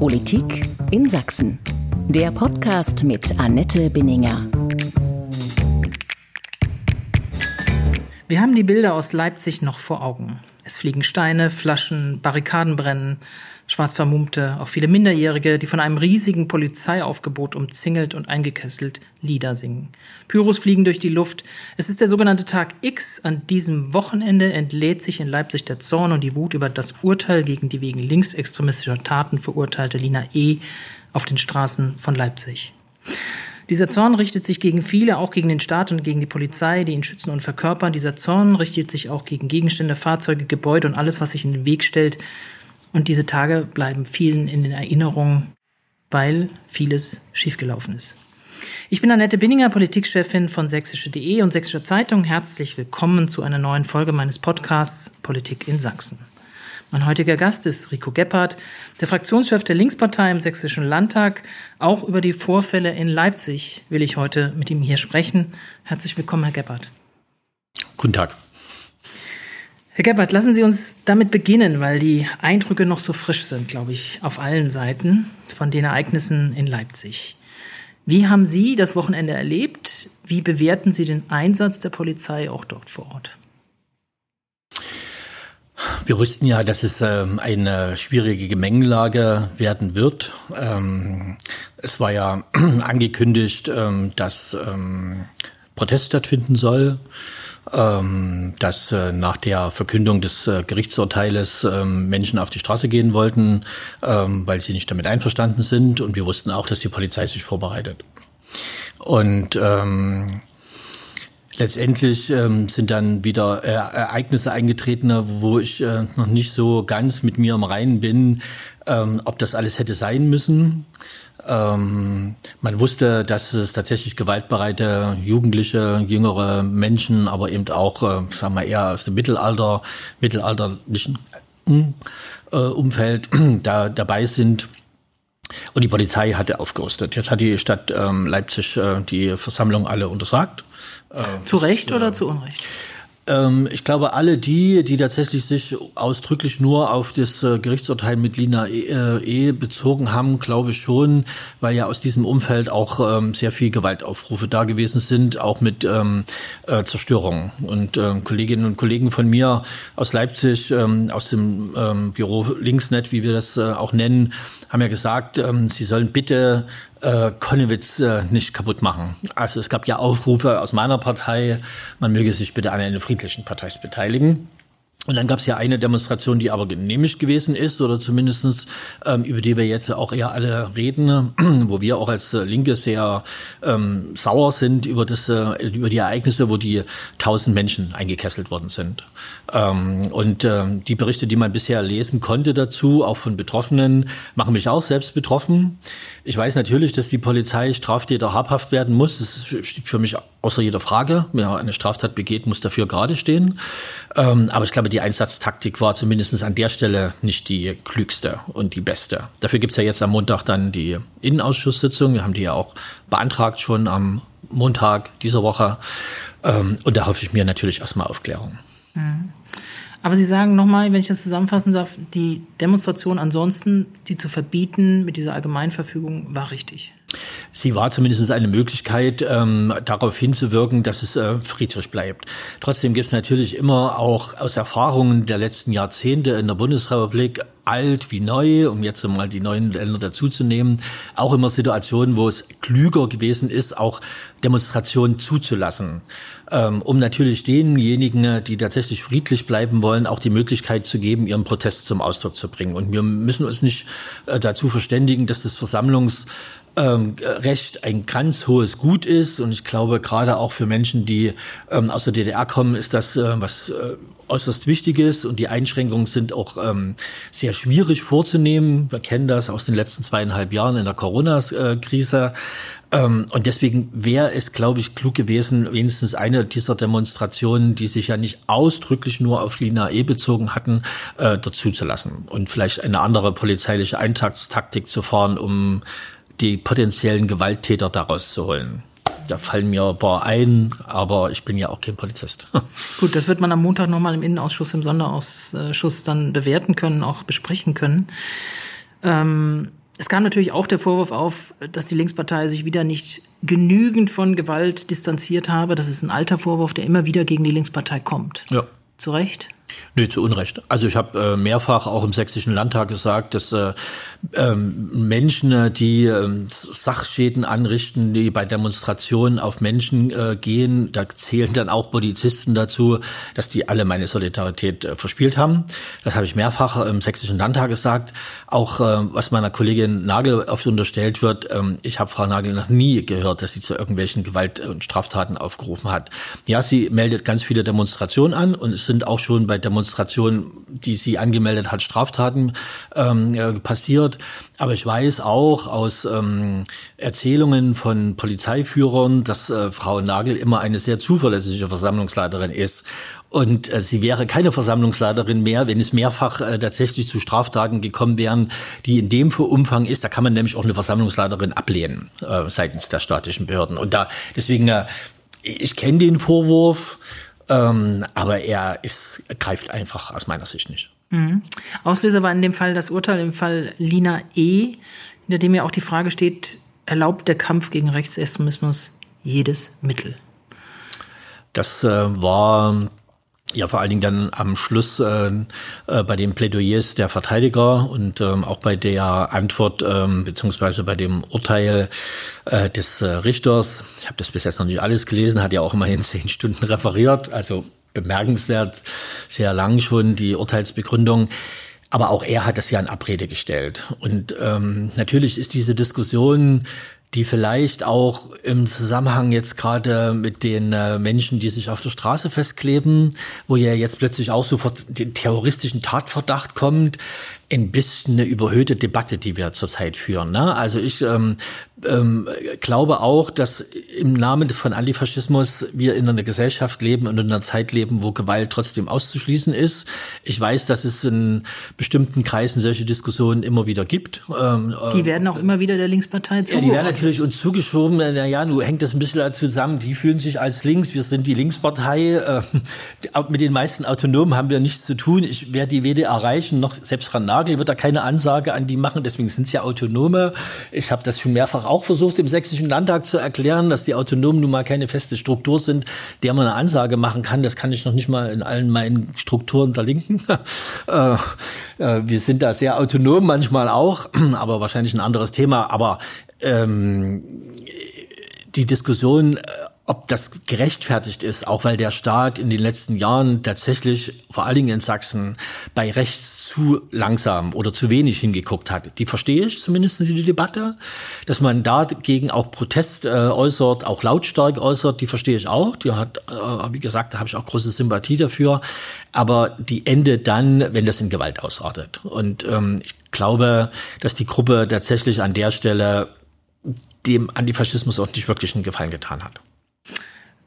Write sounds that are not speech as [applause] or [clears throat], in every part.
Politik in Sachsen. Der Podcast mit Annette Binninger. Wir haben die Bilder aus Leipzig noch vor Augen. Es fliegen Steine, Flaschen, Barrikaden brennen, schwarz vermummte, auch viele Minderjährige, die von einem riesigen Polizeiaufgebot umzingelt und eingekesselt Lieder singen. Pyros fliegen durch die Luft. Es ist der sogenannte Tag X. An diesem Wochenende entlädt sich in Leipzig der Zorn und die Wut über das Urteil gegen die wegen linksextremistischer Taten verurteilte Lina E. auf den Straßen von Leipzig. Dieser Zorn richtet sich gegen viele, auch gegen den Staat und gegen die Polizei, die ihn schützen und verkörpern. Dieser Zorn richtet sich auch gegen Gegenstände, Fahrzeuge, Gebäude und alles, was sich in den Weg stellt. Und diese Tage bleiben vielen in den Erinnerungen, weil vieles schiefgelaufen ist. Ich bin Annette Binninger, Politikchefin von sächsische.de und Sächsische Zeitung. Herzlich willkommen zu einer neuen Folge meines Podcasts Politik in Sachsen. Mein heutiger Gast ist Rico Gebhardt, der Fraktionschef der Linkspartei im Sächsischen Landtag. Auch über die Vorfälle in Leipzig will ich heute mit ihm hier sprechen. Herzlich willkommen, Herr Gebhardt. Guten Tag. Herr Gebhardt, lassen Sie uns damit beginnen, weil die Eindrücke noch so frisch sind, glaube ich, auf allen Seiten von den Ereignissen in Leipzig. Wie haben Sie das Wochenende erlebt? Wie bewerten Sie den Einsatz der Polizei auch dort vor Ort? Wir wussten ja, dass es ähm, eine schwierige Gemengelage werden wird. Ähm, es war ja [clears throat] angekündigt, ähm, dass Protest stattfinden soll, dass äh, nach der Verkündung des äh, Gerichtsurteiles Menschen auf die Straße gehen wollten, weil sie nicht damit einverstanden sind. Und wir wussten auch, dass die Polizei sich vorbereitet. Und Letztendlich ähm, sind dann wieder äh, Ereignisse eingetreten, wo ich äh, noch nicht so ganz mit mir im Reinen bin, ähm, ob das alles hätte sein müssen. Ähm, man wusste, dass es tatsächlich gewaltbereite Jugendliche, jüngere Menschen, aber eben auch, äh, sagen wir eher aus dem Mittelalter, mittelalterlichen äh, Umfeld [clears throat] da dabei sind. Und die Polizei hatte aufgerüstet. Jetzt hat die Stadt ähm, Leipzig äh, die Versammlung alle untersagt. Äh, zu Recht oder zu Unrecht? Ähm, ich glaube, alle die, die tatsächlich sich ausdrücklich nur auf das äh, Gerichtsurteil mit Lina E, äh, e bezogen haben, glaube ich schon, weil ja aus diesem Umfeld auch ähm, sehr viel Gewaltaufrufe da gewesen sind, auch mit ähm, äh, Zerstörung. Und ähm, Kolleginnen und Kollegen von mir aus Leipzig, ähm, aus dem ähm, Büro Linksnet, wie wir das auch nennen, haben ja gesagt, ähm, sie sollen bitte äh, Konnewitz äh, nicht kaputt machen. Also es gab ja Aufrufe aus meiner Partei, man möge sich bitte an einer friedlichen Partei beteiligen. Und dann gab es ja eine Demonstration, die aber genehmigt gewesen ist, oder zumindestens ähm, über die wir jetzt auch eher alle reden, [clears throat] wo wir auch als Linke sehr ähm, sauer sind über, das, äh, über die Ereignisse, wo die tausend Menschen eingekesselt worden sind. Ähm, und ähm, die Berichte, die man bisher lesen konnte dazu, auch von Betroffenen, machen mich auch selbst betroffen. Ich weiß natürlich, dass die Polizei Straftäter habhaft werden muss. Das steht für mich außer jeder Frage. Wer eine Straftat begeht, muss dafür gerade stehen. Ähm, aber ich glaube, die Einsatztaktik war zumindest an der Stelle nicht die klügste und die beste. Dafür gibt's ja jetzt am Montag dann die Innenausschusssitzung. Wir haben die ja auch beantragt schon am Montag dieser Woche. Ähm, und da hoffe ich mir natürlich erstmal Aufklärung. Mhm. Aber Sie sagen nochmal, wenn ich das zusammenfassen darf, die Demonstration ansonsten, die zu verbieten mit dieser Allgemeinverfügung, war richtig. Sie war zumindest eine Möglichkeit, ähm, darauf hinzuwirken, dass es äh, friedlich bleibt. Trotzdem gibt es natürlich immer auch aus Erfahrungen der letzten Jahrzehnte in der Bundesrepublik, alt wie neu, um jetzt mal die neuen Länder dazuzunehmen, auch immer Situationen, wo es klüger gewesen ist, auch Demonstrationen zuzulassen, ähm, um natürlich denjenigen, die tatsächlich friedlich bleiben wollen, auch die Möglichkeit zu geben, ihren Protest zum Ausdruck zu bringen. Und wir müssen uns nicht äh, dazu verständigen, dass das Versammlungs ähm, Recht ein ganz hohes Gut ist. Und ich glaube, gerade auch für Menschen, die ähm, aus der DDR kommen, ist das äh, was äh, äußerst wichtig. Und die Einschränkungen sind auch ähm, sehr schwierig vorzunehmen. Wir kennen das aus den letzten zweieinhalb Jahren in der Corona-Krise. Ähm, und deswegen wäre es, glaube ich, klug gewesen, wenigstens eine dieser Demonstrationen, die sich ja nicht ausdrücklich nur auf Lina E bezogen hatten, äh, dazu zu lassen. Und vielleicht eine andere polizeiliche Eintagstaktik zu fahren, um die potenziellen Gewalttäter daraus zu holen. Da fallen mir ein paar ein, aber ich bin ja auch kein Polizist. [laughs] Gut, das wird man am Montag nochmal im Innenausschuss, im Sonderausschuss dann bewerten können, auch besprechen können. Ähm, Es kam natürlich auch der Vorwurf auf, dass die Linkspartei sich wieder nicht genügend von Gewalt distanziert habe. Das ist ein alter Vorwurf, der immer wieder gegen die Linkspartei kommt. Ja. Zu Recht? Nö, zu Unrecht. Also ich habe äh, mehrfach auch im Sächsischen Landtag gesagt, dass äh, ähm, Menschen, äh, die äh, Sachschäden anrichten, die bei Demonstrationen auf Menschen äh, gehen, da zählen dann auch Polizisten dazu, dass die alle meine Solidarität äh, verspielt haben. Das habe ich mehrfach im Sächsischen Landtag gesagt. Auch äh, was meiner Kollegin Nagel oft unterstellt wird, ähm, ich habe Frau Nagel noch nie gehört, dass sie zu irgendwelchen Gewalt- und Straftaten aufgerufen hat. Ja, sie meldet ganz viele Demonstrationen an und es sind auch schon bei Demonstrationen, die sie angemeldet hat, Straftaten ähm, äh, passiert. Aber ich weiß auch aus ähm, Erzählungen von Polizeiführern, dass äh, Frau Nagel immer eine sehr zuverlässige Versammlungsleiterin ist. Und äh, sie wäre keine Versammlungsleiterin mehr, wenn es mehrfach äh, tatsächlich zu Straftaten gekommen wären, die in dem Umfang ist. Da kann man nämlich auch eine Versammlungsleiterin ablehnen äh, seitens der staatlichen Behörden. Und da deswegen, äh, ich kenne den Vorwurf. Ähm, aber er ist, greift einfach aus meiner Sicht nicht. Mhm. Auslöser war in dem Fall das Urteil im Fall Lina E., hinter dem ja auch die Frage steht, erlaubt der Kampf gegen Rechtsextremismus jedes Mittel? Das äh, war ja vor allen Dingen dann am Schluss äh, äh, bei den Plädoyers der Verteidiger und ähm, auch bei der Antwort ähm, beziehungsweise bei dem Urteil äh, des äh, Richters. Ich habe das bis jetzt noch nicht alles gelesen, hat ja auch immerhin [laughs] zehn Stunden referiert, also bemerkenswert, sehr lang schon die Urteilsbegründung. Aber auch er hat das ja in Abrede gestellt. Und ähm, natürlich ist diese Diskussion die vielleicht auch im Zusammenhang jetzt gerade mit den äh, Menschen, die sich auf der Straße festkleben, wo ja jetzt plötzlich auch sofort den terroristischen Tatverdacht kommt, ein bisschen eine überhöhte Debatte, die wir zurzeit führen. Ne? Also ich ähm, ähm, glaube auch, dass im Namen von Antifaschismus wir in einer Gesellschaft leben und in einer Zeit leben, wo Gewalt trotzdem auszuschließen ist. Ich weiß, dass es in bestimmten Kreisen solche Diskussionen immer wieder gibt. Ähm, die werden auch immer wieder der Linkspartei zugeschoben. Ja, die werden natürlich uns zugeschoben. Na ja, nun hängt das ein bisschen zusammen. Die fühlen sich als links. Wir sind die Linkspartei. Äh, [laughs] mit den meisten Autonomen haben wir nichts zu tun. Ich werde die weder erreichen, noch selbst Frau Nagel wird da keine Ansage an die machen. Deswegen sind es ja Autonome. Ich habe das schon mehrfach auch versucht, im Sächsischen Landtag zu erklären, dass die Autonomen nun mal keine feste Struktur sind, der man eine Ansage machen kann. Das kann ich noch nicht mal in allen meinen Strukturen verlinken. [laughs] Äh, äh, wir sind da sehr autonom manchmal auch, [clears throat] aber wahrscheinlich ein anderes Thema. Aber ähm, die Diskussion äh, ob das gerechtfertigt ist, auch weil der Staat in den letzten Jahren tatsächlich, vor allen Dingen in Sachsen, bei rechts zu langsam oder zu wenig hingeguckt hat. Die verstehe ich zumindest die Debatte. Dass man dagegen auch Protest äh, äußert, auch lautstark äußert, die verstehe ich auch. Die hat, äh, wie gesagt, da habe ich auch große Sympathie dafür. Aber die endet dann, wenn das in Gewalt ausartet. Und ähm, ich glaube, dass die Gruppe tatsächlich an der Stelle dem Antifaschismus auch nicht wirklich einen Gefallen getan hat.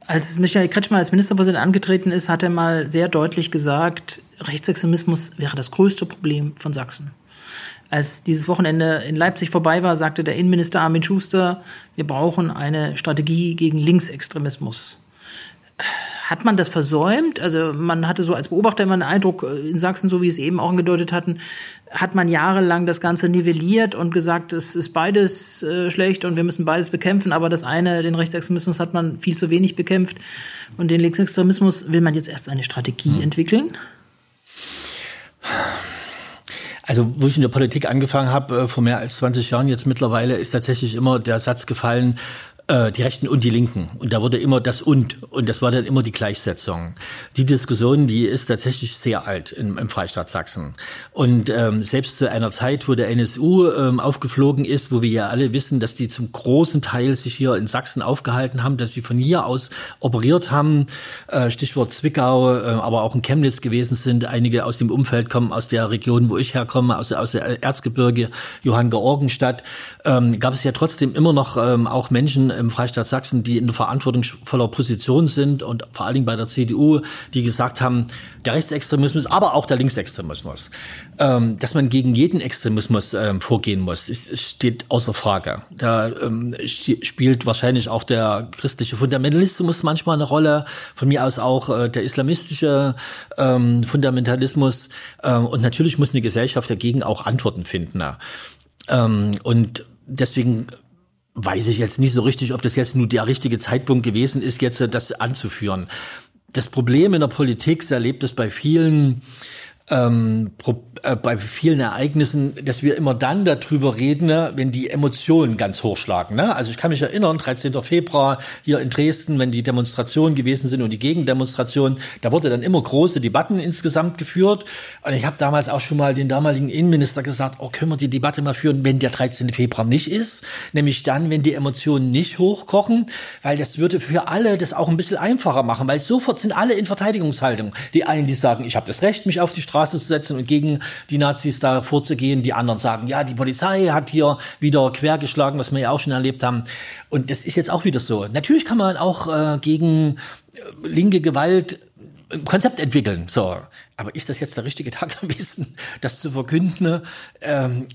Als Michael Kretschmer als Ministerpräsident angetreten ist, hat er mal sehr deutlich gesagt, Rechtsextremismus wäre das größte Problem von Sachsen. Als dieses Wochenende in Leipzig vorbei war, sagte der Innenminister Armin Schuster, wir brauchen eine Strategie gegen Linksextremismus. Hat man das versäumt? Also man hatte so als Beobachter immer den Eindruck, äh, in Sachsen, so wie es eben auch angedeutet hatten, hat man jahrelang das Ganze nivelliert und gesagt, es ist beides äh, schlecht und wir müssen beides bekämpfen. Aber das eine, den Rechtsextremismus, hat man viel zu wenig bekämpft und den Linksextremismus will man jetzt erst eine Strategie hm. entwickeln. Also, wo ich in der Politik angefangen habe, äh, vor mehr als 20 Jahren jetzt mittlerweile, ist tatsächlich immer der Satz gefallen, die Rechten und die Linken. Und da wurde immer das und. Und das war dann immer die Gleichsetzung. Die Diskussion, die ist tatsächlich sehr alt im, im Freistaat Sachsen. Und ähm, selbst zu einer Zeit, wo der NSU ähm, aufgeflogen ist, wo wir ja alle wissen, dass die zum großen Teil sich hier in Sachsen aufgehalten haben, dass sie von hier aus operiert haben, äh, Stichwort Zwickau, äh, aber auch in Chemnitz gewesen sind. Einige aus dem Umfeld kommen aus der Region, wo ich herkomme, aus, aus der Erzgebirge, Johann Georgenstadt, ähm, gab es ja trotzdem immer noch ähm, auch Menschen, im Freistaat Sachsen, die in verantwortungsvoller Position sind und vor allen Dingen bei der CDU, die gesagt haben, der Rechtsextremismus, aber auch der Linksextremismus, ähm, dass man gegen jeden Extremismus ähm, vorgehen muss, ist, steht außer Frage. Da ähm, spielt wahrscheinlich auch der christliche Fundamentalismus manchmal eine Rolle, von mir aus auch äh, der islamistische ähm, Fundamentalismus. Ähm, und natürlich muss eine Gesellschaft dagegen auch Antworten finden. Ähm, und deswegen weiß ich jetzt nicht so richtig, ob das jetzt nur der richtige Zeitpunkt gewesen ist, jetzt das anzuführen. Das Problem in der Politik, erlebt es bei vielen ähm, äh, bei vielen Ereignissen, dass wir immer dann darüber reden, ne, wenn die Emotionen ganz hochschlagen. Ne? Also ich kann mich erinnern, 13. Februar hier in Dresden, wenn die Demonstrationen gewesen sind und die Gegendemonstrationen, da wurde dann immer große Debatten insgesamt geführt. Und ich habe damals auch schon mal den damaligen Innenminister gesagt, oh, können wir die Debatte mal führen, wenn der 13. Februar nicht ist, nämlich dann, wenn die Emotionen nicht hochkochen, weil das würde für alle das auch ein bisschen einfacher machen, weil sofort sind alle in Verteidigungshaltung. Die einen, die sagen, ich habe das Recht, mich auf die Straße zu setzen und gegen die Nazis da vorzugehen. Die anderen sagen, ja, die Polizei hat hier wieder quergeschlagen, was wir ja auch schon erlebt haben. Und das ist jetzt auch wieder so. Natürlich kann man auch äh, gegen äh, linke Gewalt Konzept entwickeln. So, aber ist das jetzt der richtige Tag [laughs] gewesen, das zu verkünden? Ähm,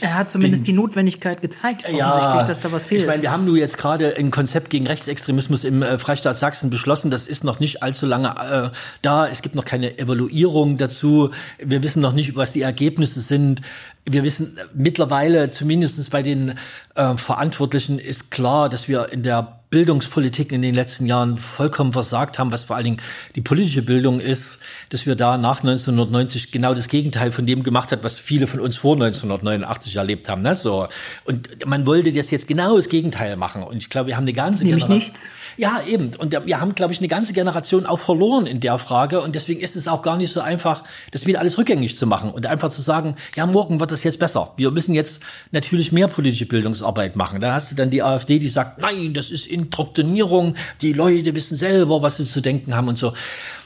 er hat zumindest bin, die Notwendigkeit gezeigt, ja, dass da was fehlt. Ich meine, wir haben nur jetzt gerade ein Konzept gegen Rechtsextremismus im äh, Freistaat Sachsen beschlossen. Das ist noch nicht allzu lange äh, da. Es gibt noch keine Evaluierung dazu. Wir wissen noch nicht, was die Ergebnisse sind. Wir wissen mittlerweile, zumindest bei den äh, Verantwortlichen, ist klar, dass wir in der Bildungspolitik in den letzten Jahren vollkommen versagt haben, was vor allen Dingen die politische Bildung ist, dass wir da nach 1990 genau das Gegenteil von dem gemacht hat, was viele von uns vor 1989 erlebt haben. Ne? So. Und man wollte das jetzt genau das Gegenteil machen. Und ich glaube, wir haben eine ganze Nämlich nichts. Ja, eben. Und wir haben, glaube ich, eine ganze Generation auch verloren in der Frage. Und deswegen ist es auch gar nicht so einfach, das wieder alles rückgängig zu machen und einfach zu sagen, ja, morgen wird das jetzt besser. Wir müssen jetzt natürlich mehr politische Bildungsarbeit machen. Da hast du dann die AfD, die sagt, nein, das ist in Indoktrinierung, die Leute wissen selber, was sie zu denken haben und so.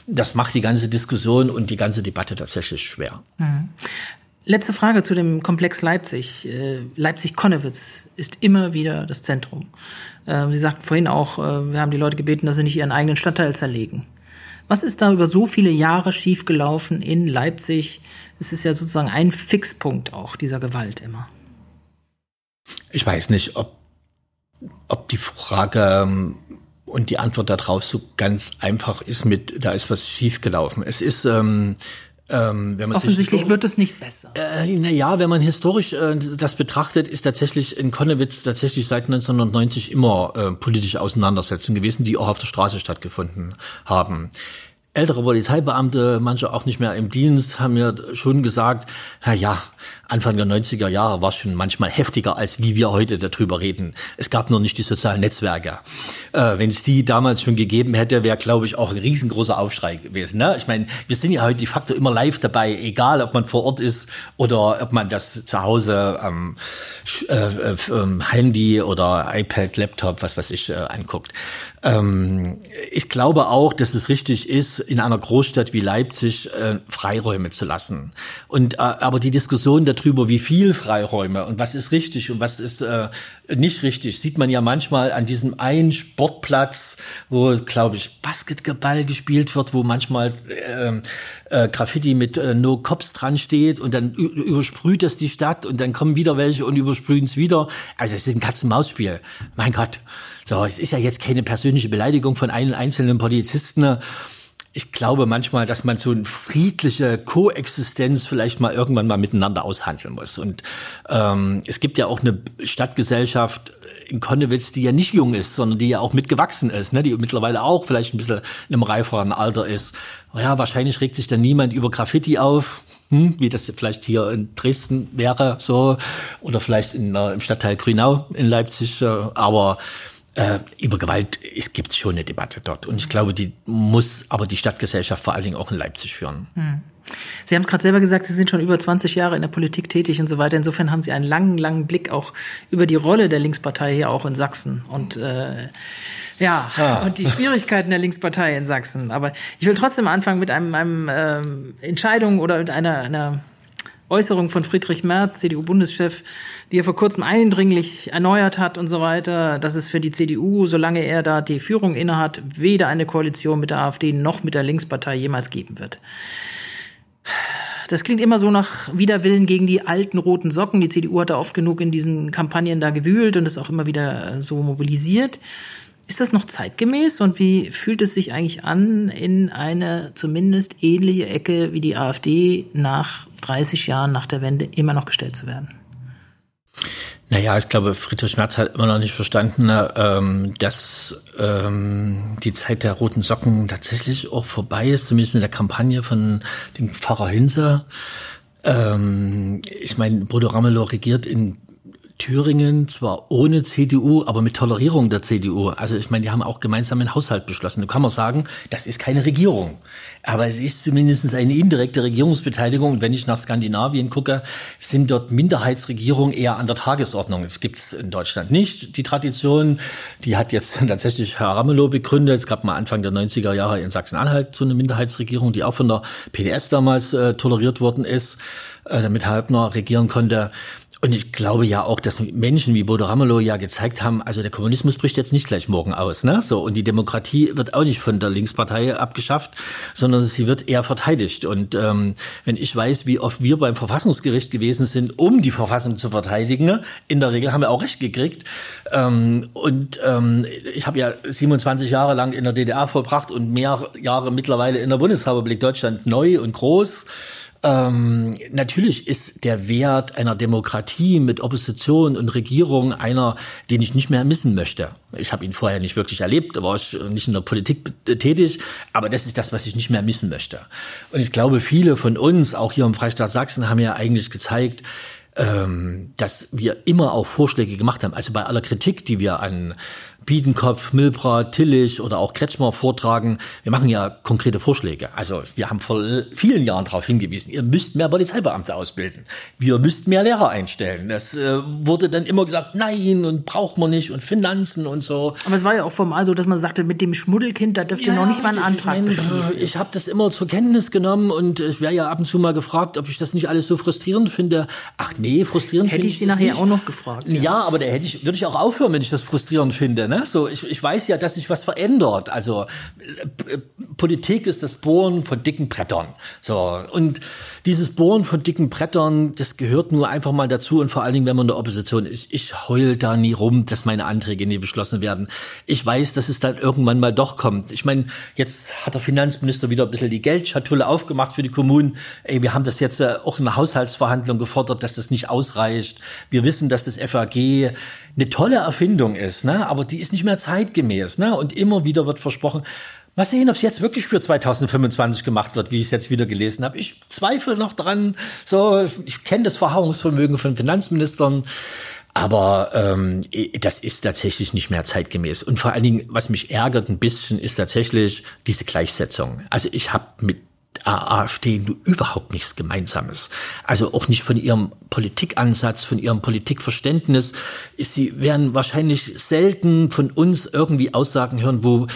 Das macht die ganze Diskussion und die ganze Debatte tatsächlich schwer. Mhm. Letzte Frage zu dem Komplex Leipzig. Äh, Leipzig-Konnewitz ist immer wieder das Zentrum. Ähm, sie sagten vorhin auch, äh, wir haben die Leute gebeten, dass sie nicht ihren eigenen Stadtteil zerlegen. Was ist da über so viele Jahre schiefgelaufen in Leipzig? Es ist ja sozusagen ein Fixpunkt auch dieser Gewalt immer. Ich weiß nicht, ob ob die Frage ähm, und die Antwort darauf so ganz einfach ist mit, da ist was schiefgelaufen. Es ist, ähm, ähm, wenn man Offensichtlich wird es nicht besser. Äh, na ja, wenn man historisch äh, das betrachtet, ist tatsächlich in Konnewitz tatsächlich seit 1990 immer äh, politische Auseinandersetzungen gewesen, die auch auf der Straße stattgefunden haben ältere Polizeibeamte, manche auch nicht mehr im Dienst, haben mir schon gesagt, na ja, Anfang der 90er Jahre war es schon manchmal heftiger, als wie wir heute darüber reden. Es gab noch nicht die sozialen Netzwerke. Äh, Wenn es die damals schon gegeben hätte, wäre, glaube ich, auch ein riesengroßer Aufschrei gewesen. Ne? Ich meine, wir sind ja heute de facto immer live dabei, egal ob man vor Ort ist oder ob man das zu Hause äh, äh, ähm, Handy oder iPad, Laptop, was weiß ich, äh, anguckt. Ähm, ich glaube auch, dass es richtig ist, in einer Großstadt wie Leipzig äh, Freiräume zu lassen. Und äh, aber die Diskussion darüber, wie viel Freiräume und was ist richtig und was ist äh, nicht richtig, sieht man ja manchmal an diesem einen Sportplatz, wo, glaube ich, Basketball gespielt wird, wo manchmal äh, äh, Graffiti mit äh, No Cops dran steht und dann übersprüht das die Stadt und dann kommen wieder welche und übersprühen es wieder. Also es ist ein Katz-Maus-Spiel. Mein Gott. So, es ist ja jetzt keine persönliche Beleidigung von einem einzelnen Polizisten ich glaube manchmal, dass man so eine friedliche Koexistenz vielleicht mal irgendwann mal miteinander aushandeln muss. Und ähm, es gibt ja auch eine Stadtgesellschaft in Konnewitz, die ja nicht jung ist, sondern die ja auch mitgewachsen ist, ne? die mittlerweile auch vielleicht ein bisschen in einem reiferen Alter ist. Ja, wahrscheinlich regt sich dann niemand über Graffiti auf, hm, wie das vielleicht hier in Dresden wäre, so oder vielleicht in, äh, im Stadtteil Grünau in Leipzig, äh, aber äh, über Gewalt es gibt schon eine Debatte dort. Und ich glaube, die muss aber die Stadtgesellschaft vor allen Dingen auch in Leipzig führen. Hm. Sie haben es gerade selber gesagt, Sie sind schon über 20 Jahre in der Politik tätig und so weiter. Insofern haben Sie einen langen, langen Blick auch über die Rolle der Linkspartei hier auch in Sachsen und äh, ja, ah. und die Schwierigkeiten der Linkspartei in Sachsen. Aber ich will trotzdem anfangen mit einem, einem ähm, Entscheidung oder mit einer, einer Äußerung von Friedrich Merz, CDU-Bundeschef, die er vor kurzem eindringlich erneuert hat und so weiter, dass es für die CDU, solange er da die Führung innehat, weder eine Koalition mit der AfD noch mit der Linkspartei jemals geben wird. Das klingt immer so nach Widerwillen gegen die alten roten Socken. Die CDU hat da oft genug in diesen Kampagnen da gewühlt und ist auch immer wieder so mobilisiert. Ist das noch zeitgemäß und wie fühlt es sich eigentlich an, in eine zumindest ähnliche Ecke wie die AfD nach 30 Jahren nach der Wende immer noch gestellt zu werden? Naja, ich glaube, Friedrich Merz hat immer noch nicht verstanden, ähm, dass ähm, die Zeit der roten Socken tatsächlich auch vorbei ist, zumindest in der Kampagne von dem Pfarrer Hinze. Ähm, ich meine, Bodo Ramelow regiert in Thüringen zwar ohne CDU, aber mit Tolerierung der CDU. Also ich meine, die haben auch gemeinsam einen Haushalt beschlossen. Da kann man sagen, das ist keine Regierung. Aber es ist zumindest eine indirekte Regierungsbeteiligung. Und wenn ich nach Skandinavien gucke, sind dort Minderheitsregierungen eher an der Tagesordnung. Das gibt's in Deutschland nicht. Die Tradition, die hat jetzt [laughs] tatsächlich Herr Ramelow begründet. Es gab mal Anfang der 90er Jahre in Sachsen-Anhalt so eine Minderheitsregierung, die auch von der PDS damals äh, toleriert worden ist, äh, damit Halbner regieren konnte. Und ich glaube ja auch, dass Menschen wie Bodo Ramelow ja gezeigt haben, also der Kommunismus bricht jetzt nicht gleich morgen aus, ne? So und die Demokratie wird auch nicht von der Linkspartei abgeschafft, sondern sie wird eher verteidigt. Und ähm, wenn ich weiß, wie oft wir beim Verfassungsgericht gewesen sind, um die Verfassung zu verteidigen, in der Regel haben wir auch recht gekriegt. Ähm, und ähm, ich habe ja 27 Jahre lang in der DDR vollbracht und mehr Jahre mittlerweile in der Bundesrepublik Deutschland neu und groß. Ähm, natürlich ist der Wert einer Demokratie mit Opposition und Regierung einer, den ich nicht mehr missen möchte. Ich habe ihn vorher nicht wirklich erlebt, da war ich nicht in der Politik tätig, aber das ist das, was ich nicht mehr missen möchte. Und ich glaube, viele von uns, auch hier im Freistaat Sachsen, haben ja eigentlich gezeigt, ähm, dass wir immer auch Vorschläge gemacht haben. Also bei aller Kritik, die wir an Biedenkopf, Milbrat, Tillich oder auch Kretschmer vortragen. Wir machen ja konkrete Vorschläge. Also wir haben vor vielen Jahren darauf hingewiesen, ihr müsst mehr Polizeibeamte ausbilden. Wir müsst mehr Lehrer einstellen. Das äh, wurde dann immer gesagt, nein und braucht man nicht und Finanzen und so. Aber es war ja auch formal so, dass man sagte, mit dem Schmuddelkind, da dürft ihr ja, noch nicht mal einen Antrag ich beschließen. Ich habe das immer zur Kenntnis genommen und ich wäre ja ab und zu mal gefragt, ob ich das nicht alles so frustrierend finde. Ach nee, frustrierend Hätte ich sie nachher nicht. auch noch gefragt. Ja, ja aber da hätte ich, würde ich auch aufhören, wenn ich das frustrierend finde. Ne? Ne? So, ich, ich weiß ja, dass sich was verändert. Also äh, Politik ist das Bohren von dicken Brettern. So und dieses Bohren von dicken Brettern, das gehört nur einfach mal dazu und vor allen Dingen, wenn man in der Opposition ist. Ich heul da nie rum, dass meine Anträge nie beschlossen werden. Ich weiß, dass es dann irgendwann mal doch kommt. Ich meine, jetzt hat der Finanzminister wieder ein bisschen die Geldschatulle aufgemacht für die Kommunen. Ey, wir haben das jetzt äh, auch in der Haushaltsverhandlung gefordert, dass das nicht ausreicht. Wir wissen, dass das FAG eine tolle Erfindung ist, ne? aber die ist nicht mehr zeitgemäß. Ne? Und immer wieder wird versprochen, Mal sehen, ob es jetzt wirklich für 2025 gemacht wird, wie ich es jetzt wieder gelesen habe. Ich zweifle noch dran. So, ich kenne das Verharrungsvermögen von Finanzministern. Aber ähm, das ist tatsächlich nicht mehr zeitgemäß. Und vor allen Dingen, was mich ärgert ein bisschen, ist tatsächlich diese Gleichsetzung. Also ich habe mit AfD überhaupt nichts Gemeinsames. Also auch nicht von ihrem Politikansatz, von ihrem Politikverständnis. Sie werden wahrscheinlich selten von uns irgendwie Aussagen hören, wo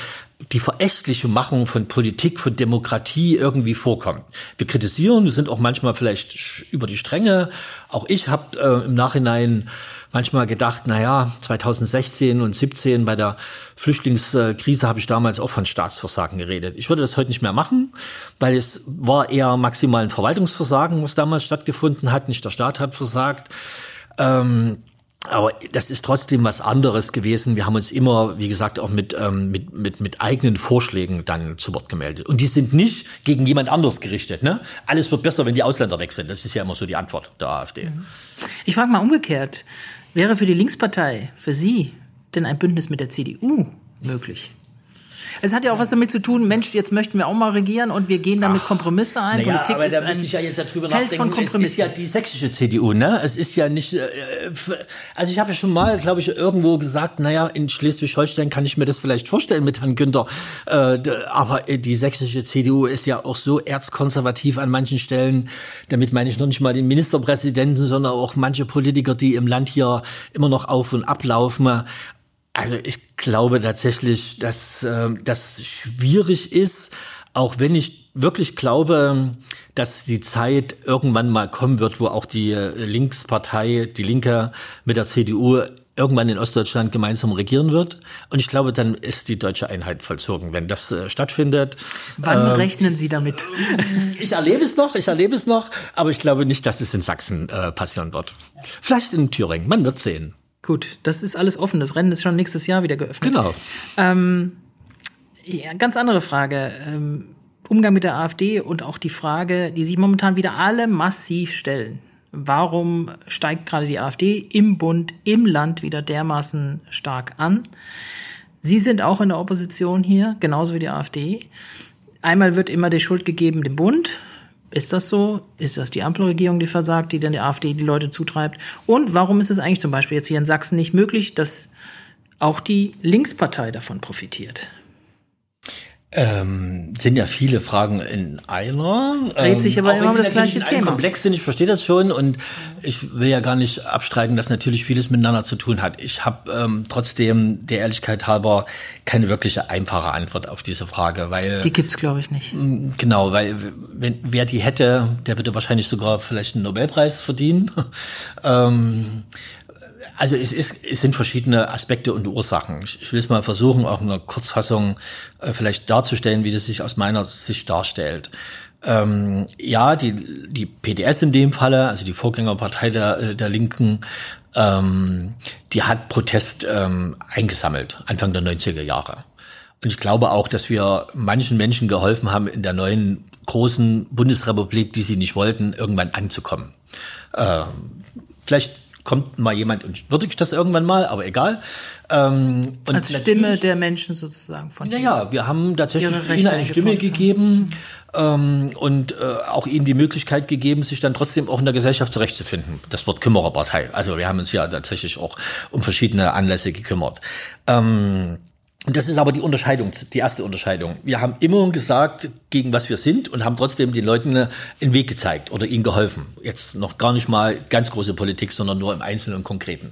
die verächtliche Machung von Politik, von Demokratie irgendwie vorkommt. Wir kritisieren, wir sind auch manchmal vielleicht über die Stränge. Auch ich habe äh, im Nachhinein manchmal gedacht, na ja, 2016 und 17 bei der Flüchtlingskrise habe ich damals auch von Staatsversagen geredet. Ich würde das heute nicht mehr machen, weil es war eher maximal ein Verwaltungsversagen, was damals stattgefunden hat. Nicht der Staat hat versagt. Ähm, aber das ist trotzdem was anderes gewesen. Wir haben uns immer, wie gesagt, auch mit, ähm, mit, mit, mit eigenen Vorschlägen dann zu Wort gemeldet. Und die sind nicht gegen jemand anderes gerichtet. Ne? Alles wird besser, wenn die Ausländer weg sind. Das ist ja immer so die Antwort der AfD. Ich frage mal umgekehrt. Wäre für die Linkspartei, für Sie, denn ein Bündnis mit der CDU möglich? Es hat ja auch was damit zu tun, Mensch, jetzt möchten wir auch mal regieren und wir gehen damit Kompromisse ein. Naja, Politik aber ist da müsste ich ja jetzt darüber Feld nachdenken. Es ist ja die sächsische CDU, ne? Es ist ja nicht, äh, also ich habe ja schon mal, glaube ich, irgendwo gesagt, naja, in Schleswig-Holstein kann ich mir das vielleicht vorstellen mit Herrn Günther. Äh, aber die sächsische CDU ist ja auch so erzkonservativ an manchen Stellen. Damit meine ich noch nicht mal den Ministerpräsidenten, sondern auch manche Politiker, die im Land hier immer noch auf und ablaufen. Also ich glaube tatsächlich, dass äh, das schwierig ist, auch wenn ich wirklich glaube, dass die Zeit irgendwann mal kommen wird, wo auch die äh, Linkspartei, die Linke mit der CDU irgendwann in Ostdeutschland gemeinsam regieren wird. Und ich glaube, dann ist die deutsche Einheit vollzogen, wenn das äh, stattfindet. Wann ähm, rechnen Sie damit? [laughs] Ich erlebe es noch, ich erlebe es noch, aber ich glaube nicht, dass es in Sachsen äh, passieren wird. Vielleicht in Thüringen, man wird sehen. Gut, das ist alles offen. Das Rennen ist schon nächstes Jahr wieder geöffnet. Genau. Ähm, ja, ganz andere Frage. Ähm, Umgang mit der AfD und auch die Frage, die sich momentan wieder alle massiv stellen. Warum steigt gerade die AfD im Bund, im Land wieder dermaßen stark an? Sie sind auch in der Opposition hier, genauso wie die AfD. Einmal wird immer die Schuld gegeben dem Bund. Ist das so? Ist das die Ampelregierung, die versagt, die dann die AfD die Leute zutreibt? Und warum ist es eigentlich zum Beispiel jetzt hier in Sachsen nicht möglich, dass auch die Linkspartei davon profitiert? Ähm, sind ja viele Fragen in einer. Dreht sich aber ähm, immer um das gleiche Thema. Komplex sind, ich verstehe das schon und ich will ja gar nicht abstreiten, dass natürlich vieles miteinander zu tun hat. Ich habe ähm, trotzdem der Ehrlichkeit halber keine wirkliche einfache Antwort auf diese Frage, weil die gibt's glaube ich nicht. Genau, weil wenn wer die hätte, der würde wahrscheinlich sogar vielleicht einen Nobelpreis verdienen. [laughs] ähm, also es, ist, es sind verschiedene Aspekte und Ursachen. Ich, ich will es mal versuchen, auch in einer Kurzfassung äh, vielleicht darzustellen, wie das sich aus meiner Sicht darstellt. Ähm, ja, die, die PDS in dem Falle, also die Vorgängerpartei der, äh, der Linken, ähm, die hat Protest ähm, eingesammelt, Anfang der 90er Jahre. Und ich glaube auch, dass wir manchen Menschen geholfen haben, in der neuen großen Bundesrepublik, die sie nicht wollten, irgendwann anzukommen. Ähm, vielleicht kommt mal jemand und würdigt das irgendwann mal, aber egal. Ähm, Als Stimme der Menschen sozusagen von Ja, ja, wir haben tatsächlich ihnen eine Stimme gegeben ähm, und äh, auch ihnen die Möglichkeit gegeben, sich dann trotzdem auch in der Gesellschaft zurechtzufinden. Das Wort Kümmererpartei. Also wir haben uns ja tatsächlich auch um verschiedene Anlässe gekümmert. Ähm, das ist aber die Unterscheidung, die erste Unterscheidung. Wir haben immer gesagt, gegen was wir sind und haben trotzdem den Leuten einen Weg gezeigt oder ihnen geholfen. Jetzt noch gar nicht mal ganz große Politik, sondern nur im Einzelnen und Konkreten.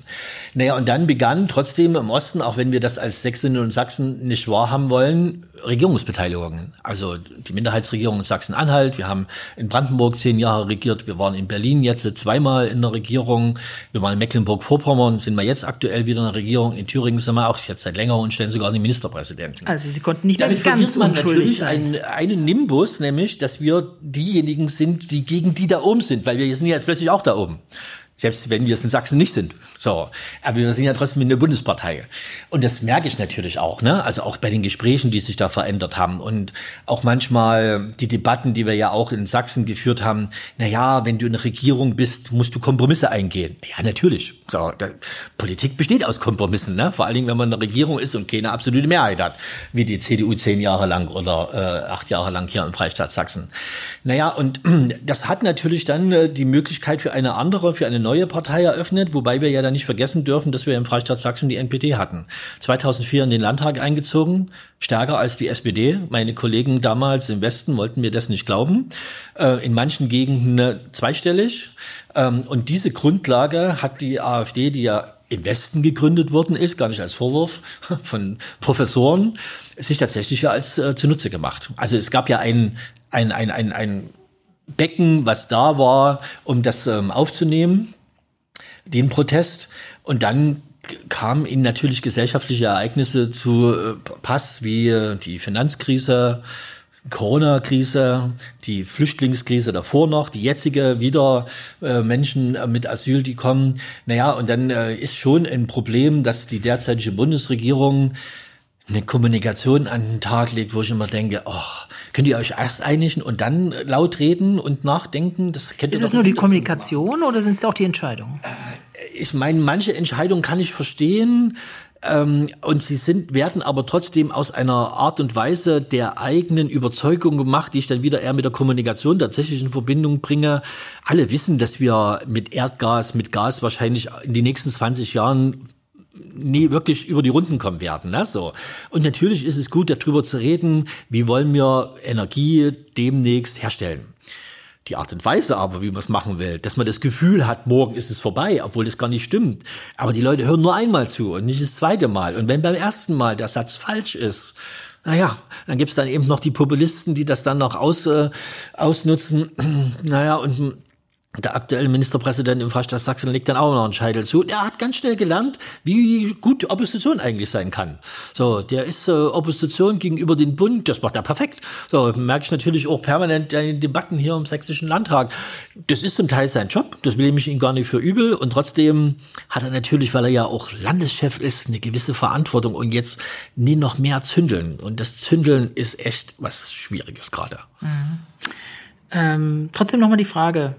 Naja, und dann begann trotzdem im Osten, auch wenn wir das als Sächsinnen und Sachsen nicht wahrhaben wollen, Regierungsbeteiligungen. Also die Minderheitsregierung in Sachsen-Anhalt. Wir haben in Brandenburg zehn Jahre regiert. Wir waren in Berlin jetzt zweimal in der Regierung. Wir waren in Mecklenburg-Vorpommern, sind wir jetzt aktuell wieder in der Regierung. In Thüringen sind wir auch jetzt seit längerem und stellen sogar den Ministerpräsidenten. Also Sie konnten nicht Damit ganz man sein. Einen, einen Nimbus, nämlich, dass wir diejenigen sind, die gegen die da oben sind, weil wir sind jetzt plötzlich auch da oben. Selbst wenn wir es in Sachsen nicht sind. So. Aber wir sind ja trotzdem in der Bundespartei. Und das merke ich natürlich auch, ne? Also auch bei den Gesprächen, die sich da verändert haben. Und auch manchmal die Debatten, die wir ja auch in Sachsen geführt haben. Na ja, wenn du in der Regierung bist, musst du Kompromisse eingehen. Ja, natürlich. So. Politik besteht aus Kompromissen, ne? Vor allen Dingen, wenn man in der Regierung ist und keine absolute Mehrheit hat. Wie die CDU zehn Jahre lang oder äh, acht Jahre lang hier im Freistaat Sachsen. Naja, und [clears throat] das hat natürlich dann äh, die Möglichkeit für eine andere, für eine neue Partei eröffnet, wobei wir ja dann nicht vergessen dürfen, dass wir im Freistaat Sachsen die NPD hatten. 2004 in den Landtag eingezogen, stärker als die SPD. Meine Kollegen damals im Westen wollten mir das nicht glauben. Äh, in manchen Gegenden äh, zweistellig. Ähm, und diese Grundlage hat die AfD, die ja im Westen gegründet worden ist, gar nicht als Vorwurf [laughs] von Professoren, sich tatsächlich ja als äh, zunutze gemacht. Also es gab ja ein, ein, ein, ein, ein Becken, was da war, um das ähm, aufzunehmen den Protest. Und dann kamen ihnen natürlich gesellschaftliche Ereignisse zu äh, Pass, wie äh, die Finanzkrise, Corona-Krise, die Flüchtlingskrise davor noch, die jetzige wieder äh, Menschen mit Asyl, die kommen. Naja, und dann ist schon ein Problem, dass die derzeitige Bundesregierung eine Kommunikation an den Tag legt, wo ich immer denke, ach, könnt ihr euch erst einigen und dann laut reden und nachdenken? Das kennt Ist es nur die Kommunikation oder sind es auch die Entscheidungen? Äh, ich meine, manche Entscheidungen kann ich verstehen. Ähm, und sie sind, werden aber trotzdem aus einer Art und Weise der eigenen Überzeugung gemacht, die ich dann wieder eher mit der Kommunikation tatsächlich in Verbindung bringe. Alle wissen, dass wir mit Erdgas, mit Gas wahrscheinlich in den nächsten 20 Jahren nie wirklich über die Runden kommen werden. Ne? So. Und natürlich ist es gut, darüber zu reden, wie wollen wir Energie demnächst herstellen. Die Art und Weise aber, wie man es machen will, dass man das Gefühl hat, morgen ist es vorbei, obwohl es gar nicht stimmt. Aber die Leute hören nur einmal zu und nicht das zweite Mal. Und wenn beim ersten Mal der Satz falsch ist, naja, dann gibt's dann eben noch die Populisten, die das dann noch aus, äh, ausnutzen. [clears throat] naja, und der aktuelle Ministerpräsident im Freistaat Sachsen legt dann auch noch einen Scheitel zu. Der hat ganz schnell gelernt, wie gut Opposition eigentlich sein kann. So, der ist äh, Opposition gegenüber dem Bund, das macht er perfekt. So, merke ich natürlich auch permanent in den Debatten hier im Sächsischen Landtag. Das ist zum Teil sein Job, das will ich ihm gar nicht für übel. Und trotzdem hat er natürlich, weil er ja auch Landeschef ist, eine gewisse Verantwortung und jetzt nie noch mehr zündeln. Und das Zündeln ist echt was Schwieriges gerade. Mhm. Ähm, trotzdem nochmal die Frage,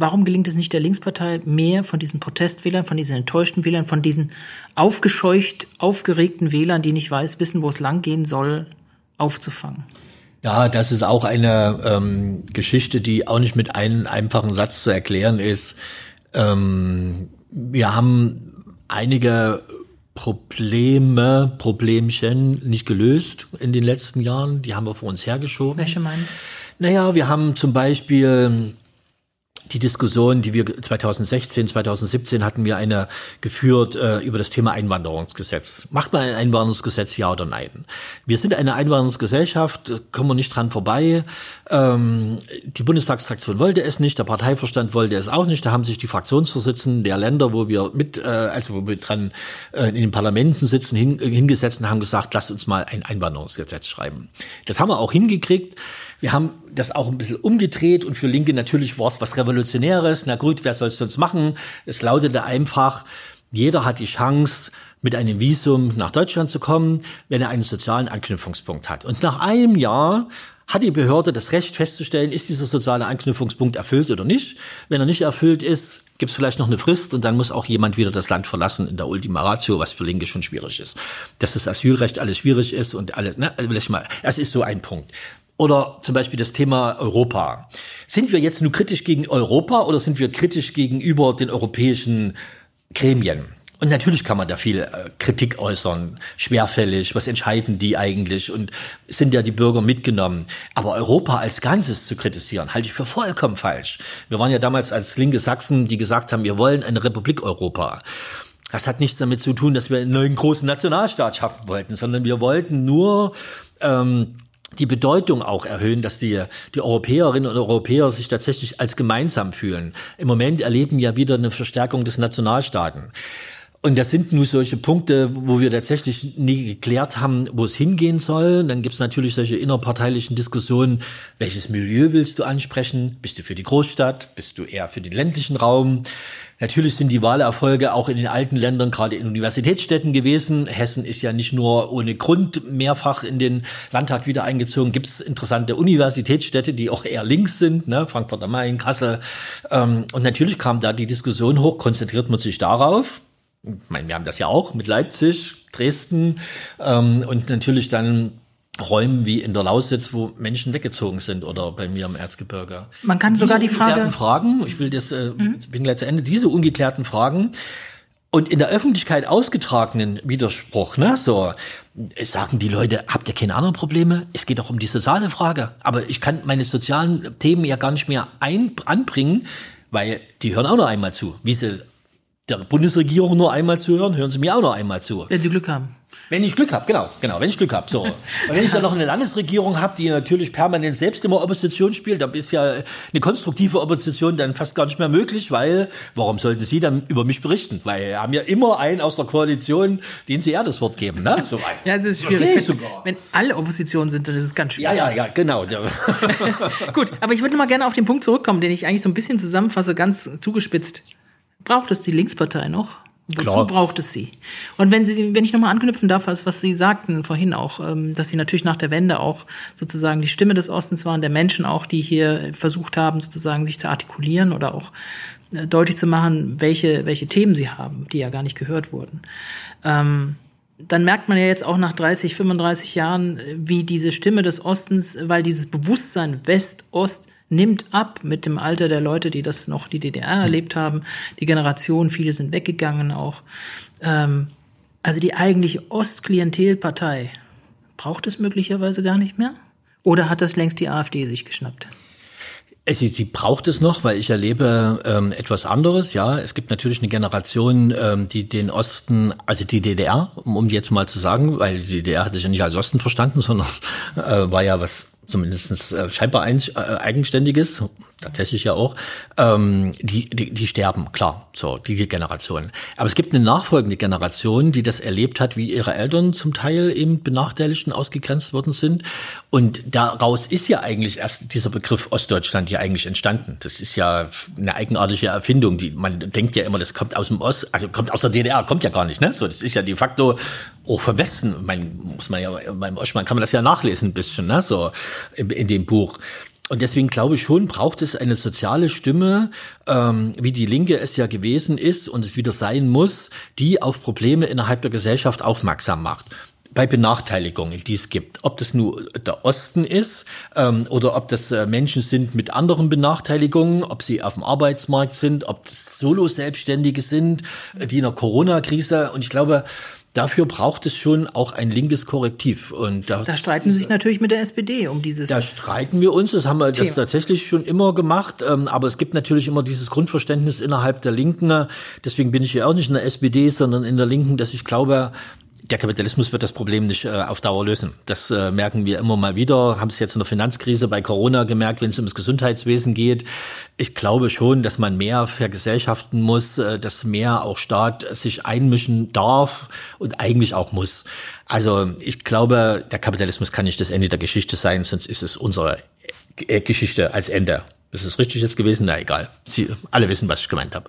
warum gelingt es nicht der Linkspartei, mehr von diesen Protestwählern, von diesen enttäuschten Wählern, von diesen aufgescheucht, aufgeregten Wählern, die nicht weiß, wissen, wo es langgehen soll, aufzufangen? Ja, das ist auch eine ähm, Geschichte, die auch nicht mit einem einfachen Satz zu erklären ist. Ähm, wir haben einige Probleme, Problemchen nicht gelöst in den letzten Jahren. Die haben wir vor uns hergeschoben. Welche meinen? Naja, wir haben zum Beispiel die Diskussion, die wir 2016, 2017 hatten wir eine geführt äh, über das Thema Einwanderungsgesetz. Macht man ein Einwanderungsgesetz, ja oder nein? Wir sind eine Einwanderungsgesellschaft, kommen wir nicht dran vorbei. Ähm, die Bundestagsfraktion wollte es nicht, der Parteiverstand wollte es auch nicht. Da haben sich die Fraktionsvorsitzenden der Länder, wo wir mit, äh, also wo wir dran äh, in den Parlamenten sitzen, hin, hingesetzt und haben gesagt, lasst uns mal ein Einwanderungsgesetz schreiben. Das haben wir auch hingekriegt. Wir haben das auch ein bisschen umgedreht und für Linke natürlich war es was Revolutionäres. Na gut, wer soll es sonst machen? Es lautete einfach, jeder hat die Chance, mit einem Visum nach Deutschland zu kommen, wenn er einen sozialen Anknüpfungspunkt hat. Und nach einem Jahr hat die Behörde das Recht festzustellen, ist dieser soziale Anknüpfungspunkt erfüllt oder nicht. Wenn er nicht erfüllt ist, gibt es vielleicht noch eine Frist und dann muss auch jemand wieder das Land verlassen in der Ultima Ratio, was für Linke schon schwierig ist. Dass das Asylrecht alles schwierig ist und alles, ne, also mal, das ist so ein Punkt. Oder zum Beispiel das Thema Europa. Sind wir jetzt nur kritisch gegen Europa oder sind wir kritisch gegenüber den europäischen Gremien? Und natürlich kann man da viel äh, Kritik äußern, schwerfällig, was entscheiden die eigentlich und sind ja die Bürger mitgenommen. Aber Europa als Ganzes zu kritisieren, halte ich für vollkommen falsch. Wir waren ja damals als linke Sachsen, die gesagt haben, wir wollen eine Republik Europa. Das hat nichts damit zu tun, dass wir einen neuen großen Nationalstaat schaffen wollten, sondern wir wollten nur ähm, die Bedeutung auch erhöhen, dass die, die Europäerinnen und Europäer sich tatsächlich als gemeinsam fühlen. Im Moment erleben ja wieder eine Verstärkung des Nationalstaaten. Und das sind nur solche Punkte, wo wir tatsächlich nie geklärt haben, wo es hingehen soll. Dann gibt es natürlich solche innerparteilichen Diskussionen. Welches Milieu willst du ansprechen? Bist du für die Großstadt? Bist du eher für den ländlichen Raum? Natürlich sind die Wahlerfolge auch in den alten Ländern, gerade in Universitätsstädten gewesen. Hessen ist ja nicht nur ohne Grund mehrfach in den Landtag wieder eingezogen. Gibt es interessante Universitätsstädte, die auch eher links sind, ne? Frankfurt am Main, Kassel. Ähm, und natürlich kam da die Diskussion hoch, konzentriert man sich darauf, ich meine, wir haben das ja auch mit Leipzig, Dresden ähm, und natürlich dann Räumen wie in der Lausitz, wo Menschen weggezogen sind oder bei mir im Erzgebirge. Man kann sogar die Frage Fragen, ich will das, äh, mhm. bin gleich zu Ende, diese ungeklärten Fragen und in der Öffentlichkeit ausgetragenen Widerspruch, ne, so sagen die Leute, habt ihr keine anderen Probleme? Es geht doch um die soziale Frage. Aber ich kann meine sozialen Themen ja gar nicht mehr ein, anbringen, weil die hören auch noch einmal zu, wie sie der Bundesregierung nur einmal zu hören, hören Sie mir auch noch einmal zu. Wenn Sie Glück haben. Wenn ich Glück habe, genau, genau, wenn ich Glück habe. So. Und wenn ich dann noch eine Landesregierung habe, die natürlich permanent selbst immer Opposition spielt, dann ist ja eine konstruktive Opposition dann fast gar nicht mehr möglich, weil warum sollte sie dann über mich berichten? Weil wir haben ja immer einen aus der Koalition, den sie eher das Wort geben. Ne? So, ja, das ist schwierig. Wenn, wenn alle Opposition sind, dann ist es ganz schwierig. Ja, ja, ja, genau. [laughs] Gut, aber ich würde mal gerne auf den Punkt zurückkommen, den ich eigentlich so ein bisschen zusammenfasse, ganz zugespitzt. Braucht es die Linkspartei noch? Wozu Klar. braucht es sie? Und wenn Sie, wenn ich nochmal anknüpfen darf, was Sie sagten vorhin auch, ähm, dass Sie natürlich nach der Wende auch sozusagen die Stimme des Ostens waren, der Menschen auch, die hier versucht haben, sozusagen sich zu artikulieren oder auch äh, deutlich zu machen, welche, welche Themen sie haben, die ja gar nicht gehört wurden. Ähm, dann merkt man ja jetzt auch nach 30, 35 Jahren, wie diese Stimme des Ostens, weil dieses Bewusstsein West-Ost nimmt ab mit dem Alter der Leute, die das noch die DDR erlebt haben. Die Generation, viele sind weggegangen auch. Ähm, also die eigentliche Ostklientelpartei braucht es möglicherweise gar nicht mehr? Oder hat das längst die AfD sich geschnappt? Sie, sie braucht es noch, weil ich erlebe ähm, etwas anderes. Ja, es gibt natürlich eine Generation, ähm, die den Osten, also die DDR, um, um jetzt mal zu sagen, weil die DDR hat sich ja nicht als Osten verstanden, sondern äh, war ja was zumindest äh, scheinbar ein, äh, eigenständiges, tatsächlich ja auch, ähm, die, die, die sterben, klar, so, die Generation. Aber es gibt eine nachfolgende Generation, die das erlebt hat, wie ihre Eltern zum Teil eben benachteiligt und ausgegrenzt worden sind. Und daraus ist ja eigentlich erst dieser Begriff Ostdeutschland hier eigentlich entstanden. Das ist ja eine eigenartige Erfindung, die man denkt ja immer, das kommt aus dem Ost, also kommt aus der DDR, kommt ja gar nicht, ne? So, das ist ja de facto auch vom Westen. Mein, muss man ja beim Oschmann kann man das ja nachlesen ein bisschen, ne? So in, in dem Buch. Und deswegen glaube ich schon, braucht es eine soziale Stimme, ähm, wie die Linke es ja gewesen ist und es wieder sein muss, die auf Probleme innerhalb der Gesellschaft aufmerksam macht bei Benachteiligungen, die es gibt. Ob das nur der Osten ist ähm, oder ob das äh, Menschen sind mit anderen Benachteiligungen, ob sie auf dem Arbeitsmarkt sind, ob das Solo-Selbstständige sind, äh, die in der Corona-Krise. Und ich glaube, Dafür braucht es schon auch ein linkes Korrektiv. Und da, da streiten Sie sich natürlich mit der SPD um dieses. Da streiten wir uns. Das haben wir Thema. das tatsächlich schon immer gemacht. Ähm, aber es gibt natürlich immer dieses Grundverständnis innerhalb der Linken. Deswegen bin ich ja auch nicht in der SPD, sondern in der Linken, dass ich glaube, der Kapitalismus wird das Problem nicht äh, auf Dauer lösen. Das äh, merken wir immer mal wieder. Haben es jetzt in der Finanzkrise bei Corona gemerkt, wenn es ums Gesundheitswesen geht. Ich glaube schon, dass man mehr vergesellschaften muss, äh, dass mehr auch Staat sich einmischen darf und eigentlich auch muss. Also ich glaube, der Kapitalismus kann nicht das Ende der Geschichte sein, sonst ist es unsere äh, Geschichte als Ende. Ist es richtig jetzt gewesen? Na egal. Sie alle wissen, was ich gemeint habe.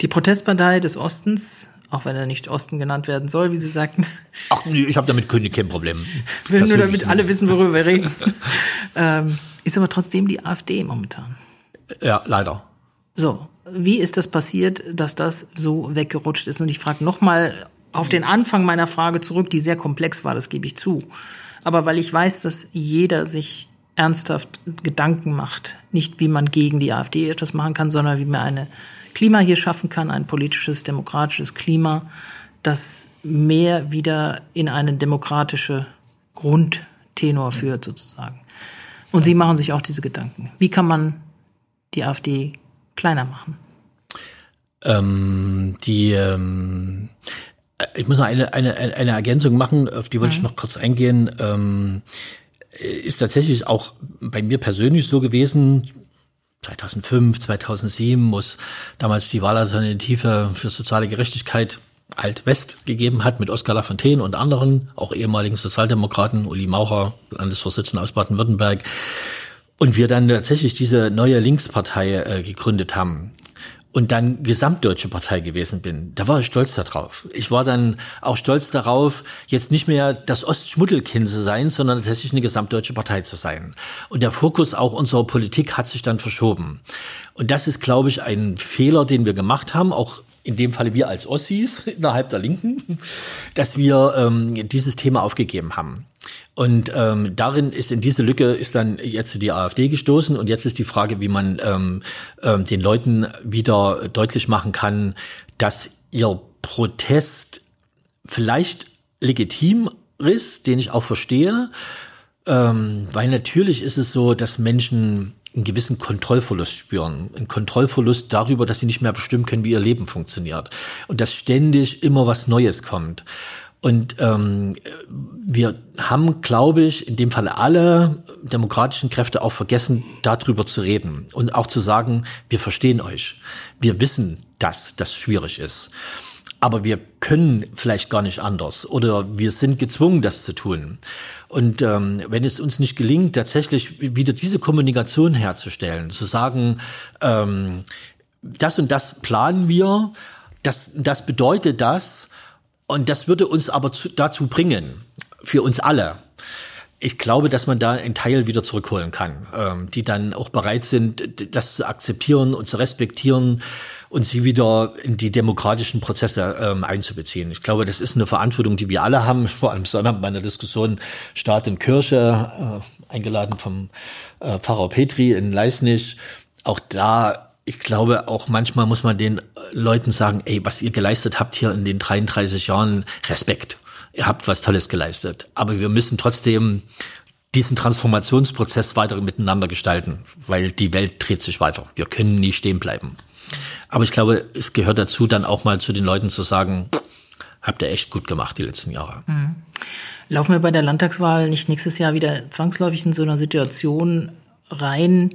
Die Protestpartei des Ostens auch wenn er nicht Osten genannt werden soll, wie Sie sagten. Ach nee, ich habe damit kein Problem. Nur damit alle wissen, worüber wir reden. [laughs] ähm, ist aber trotzdem die AfD momentan. Ja, leider. So, wie ist das passiert, dass das so weggerutscht ist? Und ich frage nochmal auf den Anfang meiner Frage zurück, die sehr komplex war, das gebe ich zu. Aber weil ich weiß, dass jeder sich ernsthaft Gedanken macht, nicht wie man gegen die AfD etwas machen kann, sondern wie man eine Klima hier schaffen kann, ein politisches, demokratisches Klima, das mehr wieder in einen demokratische Grundtenor führt sozusagen. Und Sie machen sich auch diese Gedanken. Wie kann man die AfD kleiner machen? Ähm, die ähm, ich muss noch eine, eine, eine Ergänzung machen, auf die wollte mhm. ich noch kurz eingehen. Ähm, ist tatsächlich auch bei mir persönlich so gewesen, 2005, 2007, muss damals die Wahlalternative für soziale Gerechtigkeit Alt-West gegeben hat mit Oskar Lafontaine und anderen, auch ehemaligen Sozialdemokraten, Uli Maucher, Landesvorsitzender aus Baden-Württemberg. Und wir dann tatsächlich diese neue Linkspartei äh, gegründet haben und dann Gesamtdeutsche Partei gewesen bin, da war ich stolz darauf. Ich war dann auch stolz darauf, jetzt nicht mehr das Ostschmuddelkind zu sein, sondern tatsächlich eine Gesamtdeutsche Partei zu sein. Und der Fokus auch unserer Politik hat sich dann verschoben. Und das ist, glaube ich, ein Fehler, den wir gemacht haben, auch in dem Falle wir als Ossis [laughs] innerhalb der Linken, [laughs] dass wir ähm, dieses Thema aufgegeben haben. Und ähm, darin ist in diese Lücke ist dann jetzt die AfD gestoßen und jetzt ist die Frage, wie man ähm, ähm, den Leuten wieder deutlich machen kann, dass ihr Protest vielleicht legitim ist, den ich auch verstehe, ähm, weil natürlich ist es so, dass Menschen einen gewissen Kontrollverlust spüren. Einen Kontrollverlust darüber, dass sie nicht mehr bestimmen können, wie ihr Leben funktioniert. Und dass ständig immer was Neues kommt. Und ähm, wir haben, glaube ich, in dem Fall alle demokratischen Kräfte auch vergessen, darüber zu reden und auch zu sagen, wir verstehen euch. Wir wissen, dass das schwierig ist. Aber wir können vielleicht gar nicht anders oder wir sind gezwungen, das zu tun. Und ähm, wenn es uns nicht gelingt, tatsächlich wieder diese Kommunikation herzustellen, zu sagen, ähm, das und das planen wir, das, das bedeutet das, und das würde uns aber zu, dazu bringen, für uns alle. Ich glaube, dass man da einen Teil wieder zurückholen kann, ähm, die dann auch bereit sind, das zu akzeptieren und zu respektieren und sie wieder in die demokratischen Prozesse ähm, einzubeziehen. Ich glaube, das ist eine Verantwortung, die wir alle haben. [laughs] Vor allem Sonntag bei einer Diskussion Staat und Kirche, äh, eingeladen vom äh, Pfarrer Petri in Leisnich. Auch da ich glaube, auch manchmal muss man den Leuten sagen, ey, was ihr geleistet habt hier in den 33 Jahren, Respekt. Ihr habt was Tolles geleistet. Aber wir müssen trotzdem diesen Transformationsprozess weiter miteinander gestalten, weil die Welt dreht sich weiter. Wir können nie stehen bleiben. Aber ich glaube, es gehört dazu, dann auch mal zu den Leuten zu sagen, habt ihr echt gut gemacht die letzten Jahre. Mhm. Laufen wir bei der Landtagswahl nicht nächstes Jahr wieder zwangsläufig in so einer Situation, rein,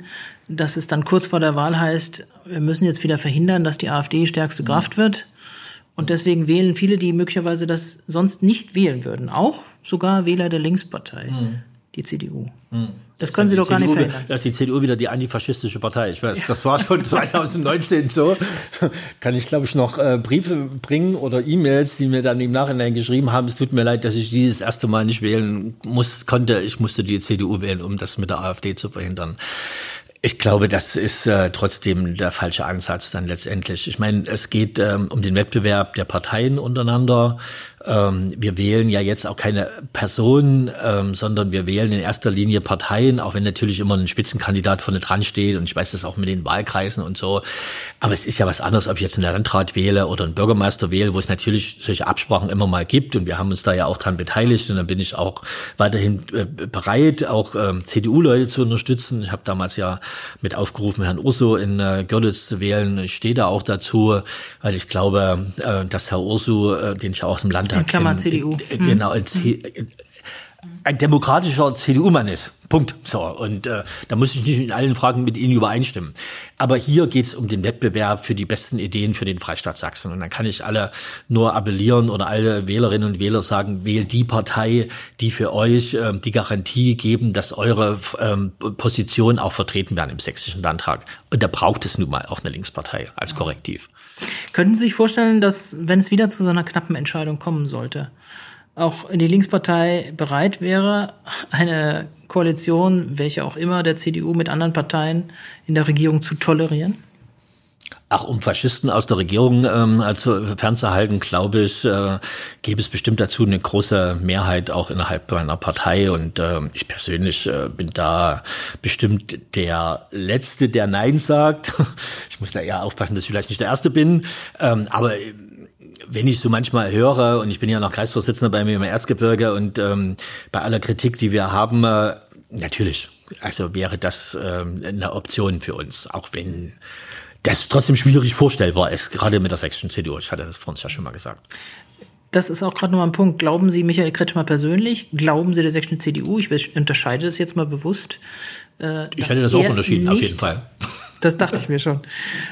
dass es dann kurz vor der Wahl heißt, wir müssen jetzt wieder verhindern, dass die AfD stärkste mhm. Kraft wird. Und deswegen wählen viele, die möglicherweise das sonst nicht wählen würden, auch sogar Wähler der Linkspartei, mhm. Die CDU. Mhm. Das können Sie doch gar nicht verhindern. Das ist die CDU wieder die antifaschistische Partei. Ich weiß, das war schon [laughs] 2019 so. [laughs] Kann ich, glaube ich, noch äh, Briefe bringen oder E-Mails, die mir dann im Nachhinein geschrieben haben, es tut mir leid, dass ich dieses erste Mal nicht wählen muss, konnte. Ich musste die CDU wählen, um das mit der AfD zu verhindern. Ich glaube, das ist äh, trotzdem der falsche Ansatz dann letztendlich. Ich meine, es geht ähm, um den Wettbewerb der Parteien untereinander. Ähm, wir wählen ja jetzt auch keine Personen, ähm, sondern wir wählen in erster Linie Parteien, auch wenn natürlich immer ein Spitzenkandidat vorne dran steht. Und ich weiß das auch mit den Wahlkreisen und so. Aber es ist ja was anderes, ob ich jetzt einen Landrat wähle oder einen Bürgermeister wähle, wo es natürlich solche Absprachen immer mal gibt. Und wir haben uns da ja auch dran beteiligt. Und dann bin ich auch weiterhin äh, bereit, auch ähm, CDU-Leute zu unterstützen. Ich habe damals ja mit aufgerufen, Herrn Urso in äh, Görlitz zu wählen. Ich stehe da auch dazu, weil ich glaube, äh, dass Herr Urso, äh, den ich auch aus dem Land in Klammer CDU. Äh, genau, hm ein demokratischer CDU-Mann ist. Punkt. So. Und äh, da muss ich nicht in allen Fragen mit Ihnen übereinstimmen. Aber hier geht es um den Wettbewerb für die besten Ideen für den Freistaat Sachsen. Und dann kann ich alle nur appellieren oder alle Wählerinnen und Wähler sagen, wählt die Partei, die für euch ähm, die Garantie geben, dass eure ähm, Positionen auch vertreten werden im sächsischen Landtag. Und da braucht es nun mal auch eine Linkspartei als Korrektiv. Könnten Sie sich vorstellen, dass, wenn es wieder zu so einer knappen Entscheidung kommen sollte, auch die Linkspartei bereit wäre, eine Koalition, welche auch immer, der CDU mit anderen Parteien in der Regierung zu tolerieren? Ach, um Faschisten aus der Regierung ähm, also fernzuhalten, glaube ich, äh, gäbe es bestimmt dazu eine große Mehrheit auch innerhalb meiner Partei. Und äh, ich persönlich äh, bin da bestimmt der Letzte, der Nein sagt. [laughs] Ich muss da eher aufpassen, dass ich vielleicht nicht der Erste bin. Ähm, aber wenn ich so manchmal höre, und ich bin ja noch Kreisvorsitzender bei mir im Erzgebirge und ähm, bei aller Kritik, die wir haben, äh, natürlich, also wäre das ähm, eine Option für uns, auch wenn das trotzdem schwierig vorstellbar ist, gerade mit der sächsischen CDU. Ich hatte das vor uns ja schon mal gesagt. Das ist auch gerade nur ein Punkt. Glauben Sie Michael Kretschmer persönlich? Glauben Sie der sächsischen CDU? Ich unterscheide das jetzt mal bewusst. Äh, ich hätte das auch unterschieden, auf jeden Fall. Das dachte ich mir schon.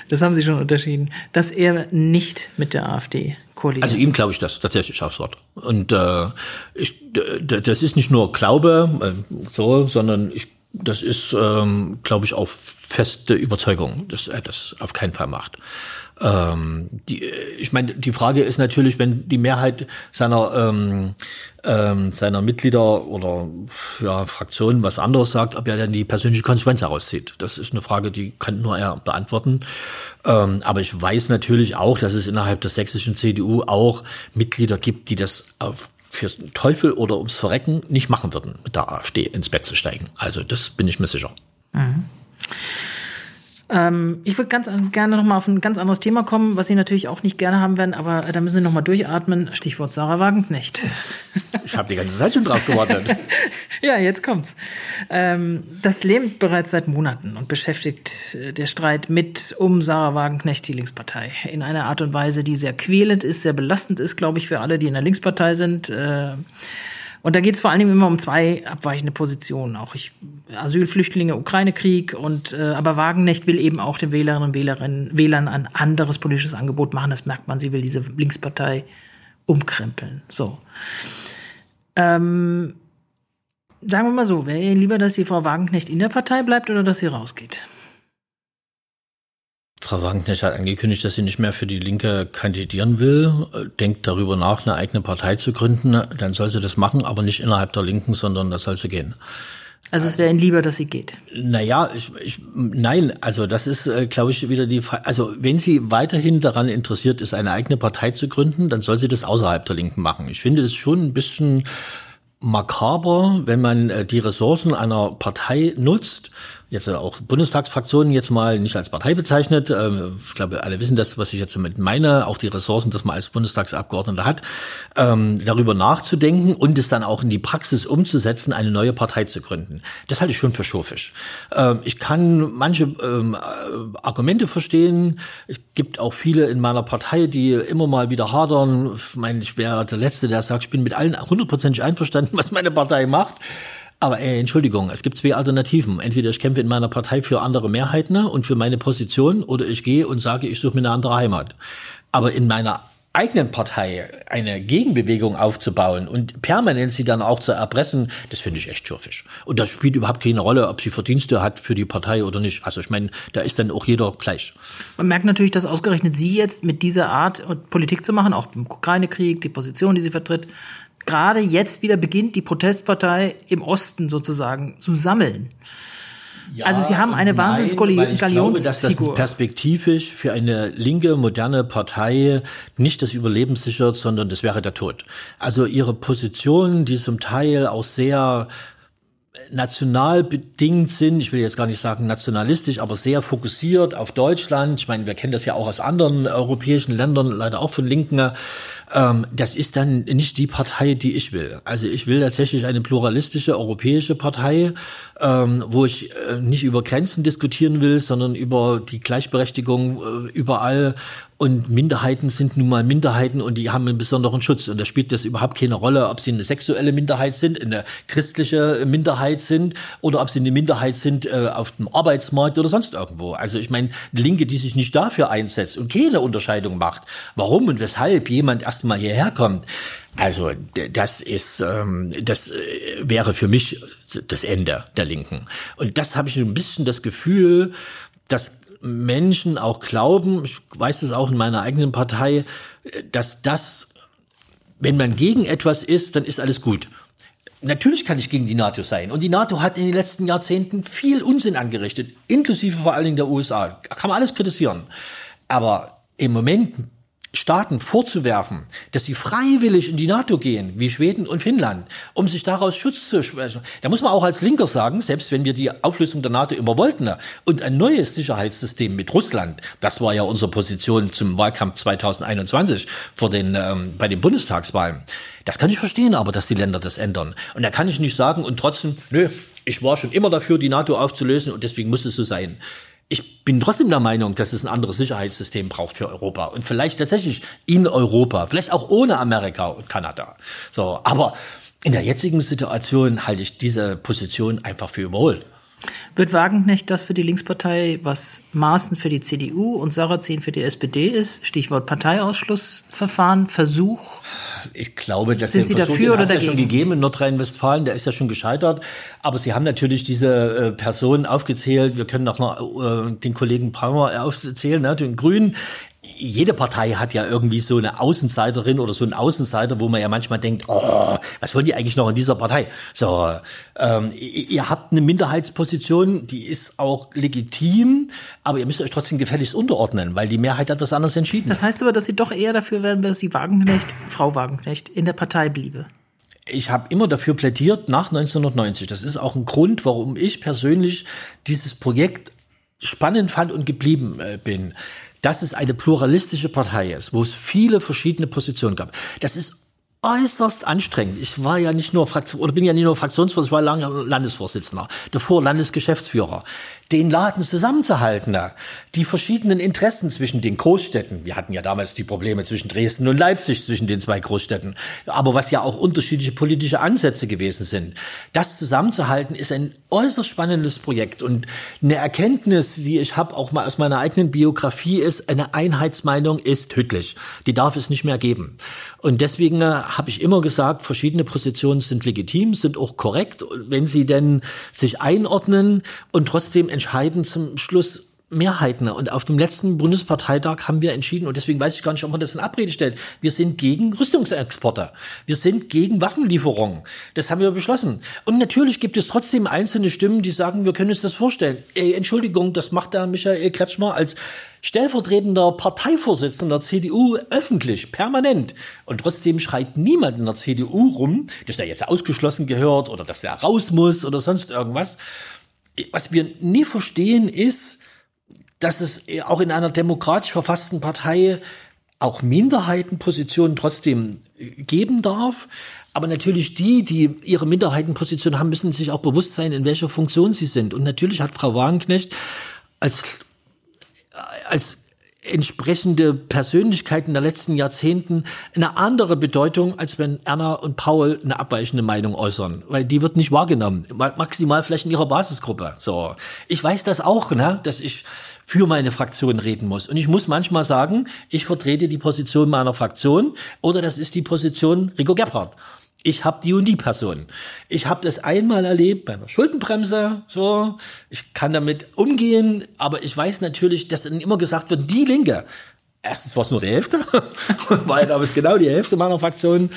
Das haben Sie schon unterschieden. Dass er nicht mit der AfD koaliert. Also ihm glaube ich das tatsächlich aufs Wort. Und äh, ich, das ist nicht nur Glaube, äh, so, sondern ich, das ist, ähm, glaube ich, auch feste Überzeugung, dass er das auf keinen Fall macht. Ähm, die, ich meine, die Frage ist natürlich, wenn die Mehrheit seiner ähm, ähm, seiner Mitglieder oder ja, Fraktionen was anderes sagt, ob er dann die persönliche Konsequenz herauszieht. Das ist eine Frage, die kann nur er beantworten. Ähm, aber ich weiß natürlich auch, dass es innerhalb der sächsischen CDU auch Mitglieder gibt, die das auf fürs Teufel oder ums Verrecken nicht machen würden, mit der AfD ins Bett zu steigen. Also das bin ich mir sicher. Mhm. Ähm, ich würde ganz gerne noch mal auf ein ganz anderes Thema kommen, was Sie natürlich auch nicht gerne haben werden, aber da müssen Sie noch mal durchatmen. Stichwort Sarah Wagenknecht. [laughs] Ich habe die ganze Zeit schon drauf gewartet. [laughs] ja, jetzt kommt's. Ähm, das lebt bereits seit Monaten und beschäftigt äh, der Streit mit um Sarah Wagenknecht die Linkspartei in einer Art und Weise, die sehr quälend ist, sehr belastend ist, glaube ich, für alle, die in der Linkspartei sind. Äh, und da geht es vor allen Dingen immer um zwei abweichende Positionen. Auch ich, Asyl, Flüchtlinge, Ukraine-Krieg und äh, aber Wagenknecht will eben auch den Wählerinnen und Wählerinnen, Wählern ein anderes politisches Angebot machen. Das merkt man, sie will diese Linkspartei umkrempeln. So. Ähm, sagen wir mal so, wäre Ihnen lieber, dass die Frau Wagenknecht in der Partei bleibt oder dass sie rausgeht? Frau Wagenknecht hat angekündigt, dass sie nicht mehr für die Linke kandidieren will, denkt darüber nach, eine eigene Partei zu gründen. Dann soll sie das machen, aber nicht innerhalb der Linken, sondern das soll sie gehen. Also es wäre Ihnen lieber, dass sie geht. Naja, ich, ich, nein, also das ist, äh, glaube ich, wieder die Frage. Also wenn sie weiterhin daran interessiert ist, eine eigene Partei zu gründen, dann soll sie das außerhalb der Linken machen. Ich finde das schon ein bisschen makaber, wenn man äh, die Ressourcen einer Partei nutzt, jetzt auch Bundestagsfraktionen jetzt mal nicht als Partei bezeichnet. Ähm, ich glaube, alle wissen das, was ich jetzt damit meine, auch die Ressourcen, dass man als Bundestagsabgeordneter hat, ähm, darüber nachzudenken und es dann auch in die Praxis umzusetzen, eine neue Partei zu gründen. Das halte ich schon für schurfisch. Ähm, ich kann manche äh, Argumente verstehen. Es gibt auch viele in meiner Partei, die immer mal wieder hadern. Ich meine, ich wäre der Letzte, der sagt, ich bin mit allen hundertprozentig einverstanden, [laughs] was meine Partei macht. Aber ey, Entschuldigung, es gibt zwei Alternativen. Entweder ich kämpfe in meiner Partei für andere Mehrheiten und für meine Position oder ich gehe und sage, ich suche mir eine andere Heimat. Aber in meiner eigenen Partei eine Gegenbewegung aufzubauen und permanent sie dann auch zu erpressen, das finde ich echt schurfisch. Und das spielt überhaupt keine Rolle, ob sie Verdienste hat für die Partei oder nicht. Also ich meine, da ist dann auch jeder gleich. Man merkt natürlich, dass ausgerechnet Sie jetzt mit dieser Art Politik zu machen, auch im Ukraine-Krieg, die Position, die sie vertritt, gerade jetzt wieder beginnt, die Protestpartei im Osten sozusagen zu sammeln. Ja, also Sie haben eine Wahnsinnsgalionsfigur. Ich glaube, dass das perspektivisch für eine linke, moderne Partei nicht das Überleben sichert, sondern das wäre der Tod. Also Ihre Position, die zum Teil auch sehr national bedingt sind, ich will jetzt gar nicht sagen nationalistisch, aber sehr fokussiert auf Deutschland. Ich meine, wir kennen das ja auch aus anderen europäischen Ländern, leider auch von Linken. Ähm, das ist dann nicht die Partei, die ich will. Also ich will tatsächlich eine pluralistische europäische Partei, ähm, wo ich äh, nicht über Grenzen diskutieren will, sondern über die Gleichberechtigung äh, überall und Minderheiten sind nun mal Minderheiten und die haben einen besonderen Schutz. Und da spielt das überhaupt keine Rolle, ob sie eine sexuelle Minderheit sind, eine christliche Minderheit sind oder ob sie eine Minderheit sind äh, auf dem Arbeitsmarkt oder sonst irgendwo. Also ich meine, eine Linke, die sich nicht dafür einsetzt und keine Unterscheidung macht, warum und weshalb jemand erstmal hierher kommt, also das ist, ähm, das äh, wäre für mich das Ende der Linken. Und das habe ich ein bisschen das Gefühl, dass Menschen auch glauben, ich weiß es auch in meiner eigenen Partei, dass das, wenn man gegen etwas ist, dann ist alles gut. Natürlich kann ich gegen die NATO sein. Und die NATO hat in den letzten Jahrzehnten viel Unsinn angerichtet, inklusive vor allen Dingen der USA. Kann man alles kritisieren. Aber im Moment Staaten vorzuwerfen, dass sie freiwillig in die NATO gehen, wie Schweden und Finnland, um sich daraus Schutz zu sprechen. Da muss man auch als Linker sagen, selbst wenn wir die Auflösung der NATO immer wollten und ein neues Sicherheitssystem mit Russland, das war ja unsere Position zum Wahlkampf 2021 vor den, ähm, bei den Bundestagswahlen. Das kann ich verstehen, aber dass die Länder das ändern. Und da kann ich nicht sagen und trotzdem, nö, ich war schon immer dafür, die NATO aufzulösen und deswegen muss es so sein ich bin trotzdem der Meinung, dass es ein anderes Sicherheitssystem braucht für Europa und vielleicht tatsächlich in Europa, vielleicht auch ohne Amerika und Kanada. So, aber in der jetzigen Situation halte ich diese Position einfach für überholt. Wird Wagenknecht das für die Linkspartei, was Maaßen für die CDU und Sarrazin für die SPD ist? Stichwort Parteiausschlussverfahren, Versuch? Ich glaube, das sind Sie Versuch, dafür oder dagegen? ja schon gegeben in Nordrhein-Westfalen, der ist ja schon gescheitert. Aber Sie haben natürlich diese äh, Personen aufgezählt. Wir können auch noch äh, den Kollegen Palmer aufzählen, ne, den Grünen jede Partei hat ja irgendwie so eine Außenseiterin oder so einen Außenseiter, wo man ja manchmal denkt, oh, was wollen die eigentlich noch in dieser Partei? So, ähm, ihr habt eine Minderheitsposition, die ist auch legitim, aber ihr müsst euch trotzdem gefälligst unterordnen, weil die Mehrheit hat was anderes entschieden. Das heißt aber, dass Sie doch eher dafür wären, dass Sie Wagenknecht, Frau Wagenknecht, in der Partei bliebe. Ich habe immer dafür plädiert nach 1990. Das ist auch ein Grund, warum ich persönlich dieses Projekt spannend fand und geblieben äh, bin dass es eine pluralistische Partei ist, wo es viele verschiedene Positionen gab. Das ist äußerst anstrengend. Ich war ja nicht nur Fraktion, oder bin ja nicht nur Fraktionsvorsitzender, ich war lange Landesvorsitzender, davor Landesgeschäftsführer den Laden zusammenzuhalten, die verschiedenen Interessen zwischen den Großstädten. Wir hatten ja damals die Probleme zwischen Dresden und Leipzig, zwischen den zwei Großstädten, aber was ja auch unterschiedliche politische Ansätze gewesen sind. Das zusammenzuhalten ist ein äußerst spannendes Projekt und eine Erkenntnis, die ich habe, auch mal aus meiner eigenen Biografie ist, eine Einheitsmeinung ist tödlich. Die darf es nicht mehr geben. Und deswegen äh, habe ich immer gesagt, verschiedene Positionen sind legitim, sind auch korrekt, wenn sie denn sich einordnen und trotzdem entscheiden zum Schluss Mehrheiten. Und auf dem letzten Bundesparteitag haben wir entschieden, und deswegen weiß ich gar nicht, ob man das in Abrede stellt, wir sind gegen Rüstungsexporte. Wir sind gegen Waffenlieferungen. Das haben wir beschlossen. Und natürlich gibt es trotzdem einzelne Stimmen, die sagen, wir können uns das vorstellen. Ey, Entschuldigung, das macht der Michael Kretschmer als stellvertretender Parteivorsitzender der CDU öffentlich, permanent. Und trotzdem schreit niemand in der CDU rum, dass der jetzt ausgeschlossen gehört oder dass der raus muss oder sonst irgendwas was wir nie verstehen ist, dass es auch in einer demokratisch verfassten Partei auch Minderheitenpositionen trotzdem geben darf. Aber natürlich die, die ihre Minderheitenposition haben, müssen sich auch bewusst sein, in welcher Funktion sie sind. Und natürlich hat Frau Wagenknecht als, als entsprechende Persönlichkeiten der letzten Jahrzehnten eine andere Bedeutung, als wenn Erna und Paul eine abweichende Meinung äußern, weil die wird nicht wahrgenommen, maximal vielleicht in ihrer Basisgruppe. So, ich weiß das auch, ne, dass ich für meine Fraktion reden muss. Und ich muss manchmal sagen, ich vertrete die Position meiner Fraktion oder das ist die Position Rico Gebhardt ich habe die und die Person. Ich habe das einmal erlebt bei einer Schuldenbremse, so, ich kann damit umgehen, aber ich weiß natürlich, dass dann immer gesagt wird, die Linke. Erstens war es nur die Hälfte, [laughs] weil da ist genau die Hälfte meiner Fraktion.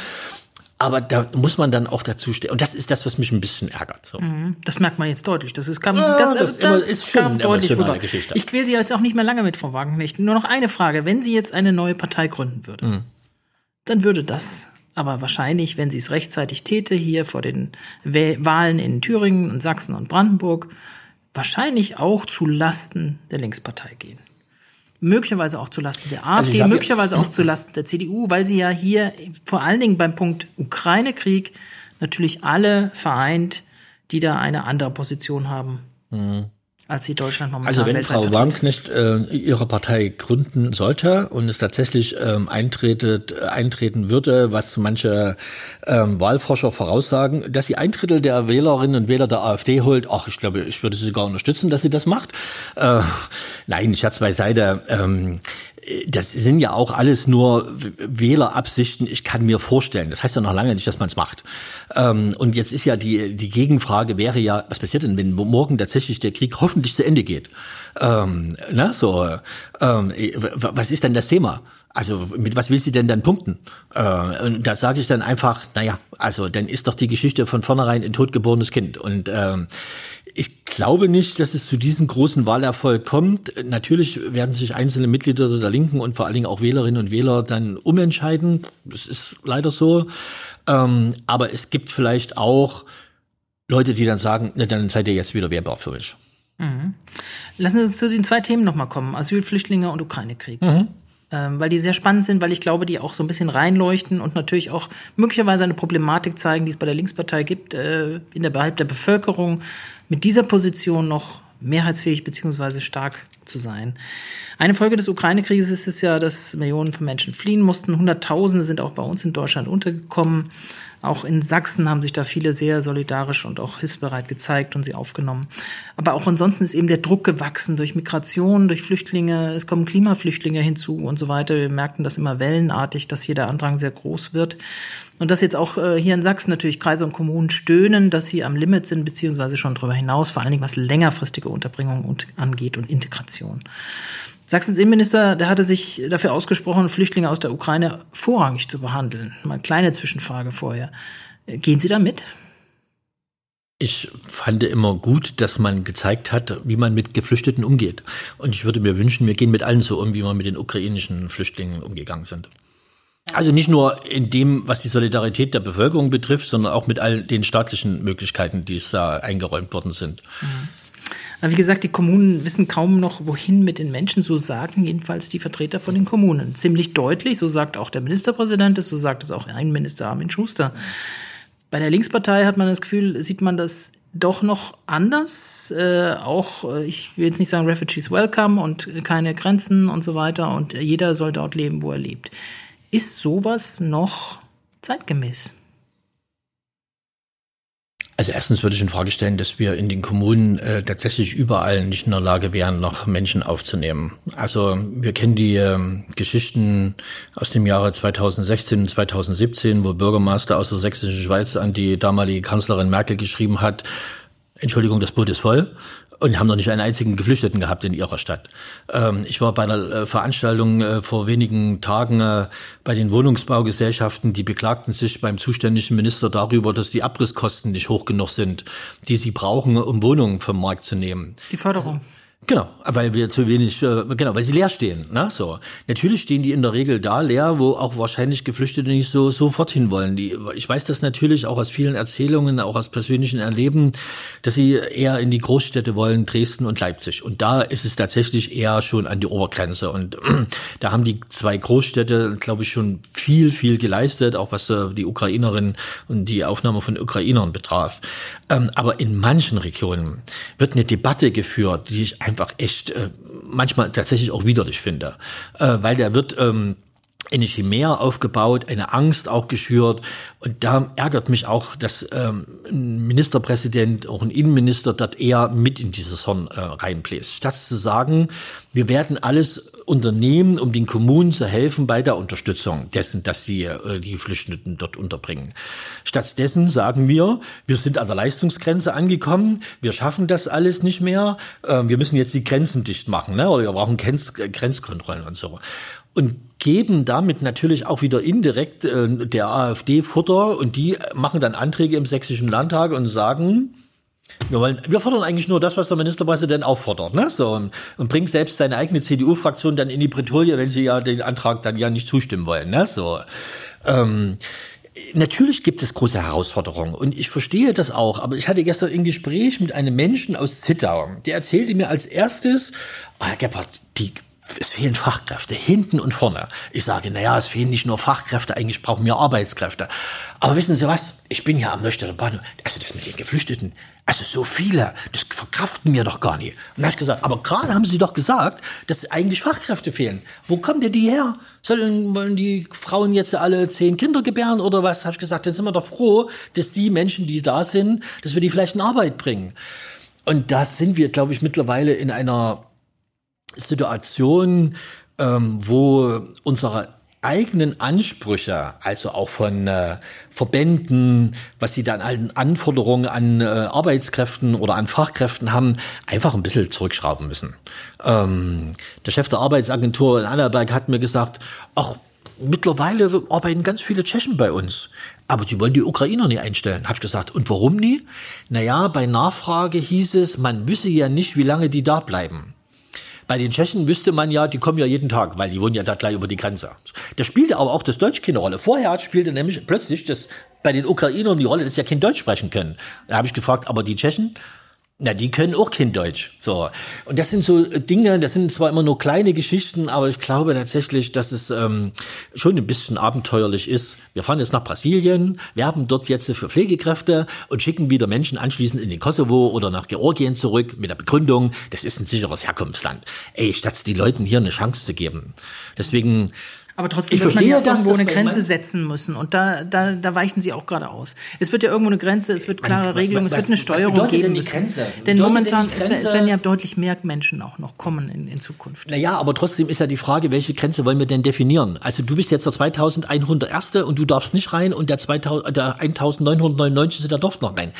Aber da muss man dann auch dazu stehen. Und das ist das, was mich ein bisschen ärgert. So. Mhm. Das merkt man jetzt deutlich. Das ist, kam, Ja, das, das das, ist schon kam deutlich rüber. Geschichte. Ich quäle Sie jetzt auch nicht mehr lange mit, Frau Wagenknecht. Nur noch eine Frage. Wenn sie jetzt eine neue Partei gründen würde, Mhm. dann würde das aber wahrscheinlich, wenn sie es rechtzeitig täte, hier vor den Wahlen in Thüringen und Sachsen und Brandenburg, wahrscheinlich auch zu Lasten der Linkspartei gehen. Möglicherweise auch zu Lasten der Also AfD, ja- möglicherweise auch zu Lasten der CDU, weil sie ja hier vor allen Dingen beim Punkt Ukraine-Krieg natürlich alle vereint, die da eine andere Position haben, als die Deutschland momentan. Also wenn Frau. Wagenknecht äh, ihre Partei gründen sollte und es tatsächlich ähm, eintretet, äh, eintreten würde, was manche ähm, Wahlforscher voraussagen, dass sie ein Drittel der Wählerinnen und Wähler der AfD holt, ach, ich glaube, ich würde sie sogar unterstützen, dass sie das macht. Äh, nein, Scherz beiseite. Ähm, das sind ja auch alles nur Wählerabsichten. Ich kann mir vorstellen. Das heißt ja noch lange nicht, dass man es macht. Ähm, und jetzt ist ja die, die Gegenfrage wäre ja, was passiert denn, wenn morgen tatsächlich der Krieg hoffentlich zu Ende geht? Ähm, na, so, ähm, was ist denn das Thema? Also mit was will sie denn dann punkten? Äh, und da sage ich dann einfach, naja, also dann ist doch die Geschichte von vornherein ein totgeborenes Kind. Und ähm, ich glaube nicht, dass es zu diesem großen Wahlerfolg kommt. Natürlich werden sich einzelne Mitglieder der Linken und vor allen Dingen auch Wählerinnen und Wähler dann umentscheiden. Das ist leider so. Ähm, aber es gibt vielleicht auch Leute, die dann sagen, na, dann seid ihr jetzt wieder wehrbar für mich. Lassen Sie uns zu den zwei Themen nochmal kommen. Asyl, Flüchtlinge und Ukraine-Krieg. Mhm. Ähm, weil die sehr spannend sind, weil ich glaube, die auch so ein bisschen reinleuchten und natürlich auch möglicherweise eine Problematik zeigen, die es bei der Linkspartei gibt, äh, in der Behalb der Bevölkerung mit dieser Position noch mehrheitsfähig beziehungsweise stark zu sein. Eine Folge des Ukraine-Krieges ist es ja, dass Millionen von Menschen fliehen mussten. Hunderttausende sind auch bei uns in Deutschland untergekommen. Auch in Sachsen haben sich da viele sehr solidarisch und auch hilfsbereit gezeigt und sie aufgenommen. Aber auch ansonsten ist eben der Druck gewachsen durch Migration, durch Flüchtlinge. Es kommen Klimaflüchtlinge hinzu und so weiter. Wir merken das immer wellenartig, dass hier der Andrang sehr groß wird. Und dass jetzt auch äh, hier in Sachsen natürlich Kreise und Kommunen stöhnen, dass sie am Limit sind, beziehungsweise schon darüber hinaus, vor allen Dingen was längerfristige Unterbringung und, angeht und Integration. Sachsens Innenminister, der hatte sich dafür ausgesprochen, Flüchtlinge aus der Ukraine vorrangig zu behandeln. Mal eine kleine Zwischenfrage vorher. Äh, Gehen Sie da mit? Ich fand immer gut, dass man gezeigt hat, wie man mit Geflüchteten umgeht. Und ich würde mir wünschen, wir gehen mit allen so um, wie wir mit den ukrainischen Flüchtlingen umgegangen sind. Also nicht nur in dem, was die Solidarität der Bevölkerung betrifft, sondern auch mit all den staatlichen Möglichkeiten, die es da eingeräumt worden sind. Aber wie gesagt, die Kommunen wissen kaum noch, wohin mit den Menschen. So sagen jedenfalls die Vertreter von den Kommunen. Ziemlich deutlich, so sagt auch der Ministerpräsident es, so sagt es auch ein Minister Armin Schuster. Bei der Linkspartei hat man das Gefühl, sieht man das doch noch anders. Äh, auch, äh, ich will jetzt nicht sagen Refugees Welcome und keine Grenzen und so weiter. Und jeder soll dort leben, wo er lebt. Ist sowas noch zeitgemäß? Also erstens würde ich in Frage stellen, dass wir in den Kommunen äh, tatsächlich überall nicht in der Lage wären, noch Menschen aufzunehmen. Also wir kennen die ähm, Geschichten aus dem Jahre 2016 und 2017, wo Bürgermeister aus der sächsischen Schweiz an die damalige Kanzlerin Merkel geschrieben hat, Entschuldigung, das Boot ist voll. Und haben noch nicht einen einzigen Geflüchteten gehabt in ihrer Stadt. Ähm, ich war bei einer äh, Veranstaltung äh, vor wenigen Tagen äh, bei den Wohnungsbaugesellschaften, die beklagten sich beim zuständigen Minister darüber, dass die Abrisskosten nicht hoch genug sind, die sie brauchen, um Wohnungen vom Markt zu nehmen. Die Förderung. Genau, weil wir zu wenig, äh, genau, weil sie leer stehen. Ne? So. Natürlich stehen die in der Regel da leer, wo auch wahrscheinlich Geflüchtete nicht so sofort hinwollen. Die, ich weiß das natürlich auch aus vielen Erzählungen, auch aus persönlichen Erleben, dass sie eher in die Großstädte wollen, Dresden und Leipzig. Und da ist es tatsächlich eher schon an die Obergrenze. Und [clears throat] da haben die zwei Großstädte, glaube ich, schon viel, viel geleistet, auch was äh, die Ukrainerinnen und die Aufnahme von Ukrainern betraf. Ähm, aber in manchen Regionen wird eine Debatte geführt, die ich einfach echt äh, manchmal tatsächlich auch widerlich finde, äh, weil da wird ähm, eine Chimäre aufgebaut, eine Angst auch geschürt. Und da ärgert mich auch, dass ähm, ein Ministerpräsident, auch ein Innenminister dort eher mit in dieses Horn äh, reinbläst. Statt zu sagen, wir werden alles unternehmen, um den Kommunen zu helfen bei der Unterstützung dessen, dass sie äh, die Geflüchteten dort unterbringen. Stattdessen sagen wir, wir sind an der Leistungsgrenze angekommen, wir schaffen das alles nicht mehr, äh, wir müssen jetzt die Grenzen dicht machen, ne? oder wir brauchen Grenz, Grenzkontrollen und so. Und geben damit natürlich auch wieder indirekt äh, der AfD Futter und die machen dann Anträge im sächsischen Landtag und sagen, wir wollen, wir fordern eigentlich nur das, was der Ministerpräsident auch fordert, ne? So, und, und bringt selbst seine eigene CDU-Fraktion dann in die Bretouille, wenn sie ja den Antrag dann ja nicht zustimmen wollen, ne? So. Ähm, Natürlich gibt es große Herausforderungen und ich verstehe das auch, aber ich hatte gestern ein Gespräch mit einem Menschen aus Zittau, der erzählte mir als erstes, Herr Gebhardt, die es fehlen Fachkräfte, hinten und vorne. Ich sage, na ja, es fehlen nicht nur Fachkräfte, eigentlich brauchen wir Arbeitskräfte. Aber wissen Sie was? Ich bin ja am Neustädter Bahnhof. Also das mit den Geflüchteten, also so viele, das verkraften wir doch gar nicht. Und dann habe ich gesagt, aber gerade haben Sie doch gesagt, dass eigentlich Fachkräfte fehlen. Wo kommen denn die her? Sollen, wollen die Frauen jetzt alle zehn Kinder gebären oder was? Habe ich gesagt, dann sind wir doch froh, dass die Menschen, die da sind, dass wir die vielleicht in Arbeit bringen. Und da sind wir, glaube ich, mittlerweile in einer Situation, ähm, wo unsere eigenen Ansprüche, also auch von äh, Verbänden, was sie dann an Anforderungen an äh, Arbeitskräften oder an Fachkräften haben, einfach ein bisschen zurückschrauben müssen. Ähm, der Chef der Arbeitsagentur in Annaberg hat mir gesagt, ach, mittlerweile arbeiten ganz viele Tschechen bei uns. Aber die wollen die Ukrainer nicht einstellen. Hab ich gesagt, und warum nie? Naja, bei Nachfrage hieß es, man wüsste ja nicht, wie lange die da bleiben. Bei den Tschechen wüsste man ja, die kommen ja jeden Tag, weil die wohnen ja da gleich über die Grenze. Da spielte aber auch das Deutsch keine Rolle. Vorher spielte nämlich plötzlich das bei den Ukrainern die Rolle, dass sie ja kein Deutsch sprechen können. Da habe ich gefragt, aber die Tschechen? Na, die können auch kein Deutsch. So. Und das sind so Dinge, das sind zwar immer nur kleine Geschichten, aber ich glaube tatsächlich, dass es ähm, schon ein bisschen abenteuerlich ist. Wir fahren jetzt nach Brasilien, werben dort jetzt für Pflegekräfte und schicken wieder Menschen anschließend in den Kosovo oder nach Georgien zurück mit der Begründung, das ist ein sicheres Herkunftsland. Ey, statt die Leuten hier eine Chance zu geben. Deswegen aber trotzdem ich wird man ja verstehe das, irgendwo eine Grenze setzen müssen. Und da, da, da weichen sie auch gerade aus. Es wird ja irgendwo eine Grenze, es wird klare was- Regelungen, es was- wird eine was Steuerung bedeutet geben denn die. Grenze? Denn denn momentan, die es, werden- es werden ja deutlich mehr Menschen auch noch kommen in, in Zukunft. Naja, aber trotzdem ist ja die Frage, welche Grenze wollen wir denn definieren? Also du bist jetzt der 2100 Erste und du darfst nicht rein und der, 2000, der 1999 der darf noch rein.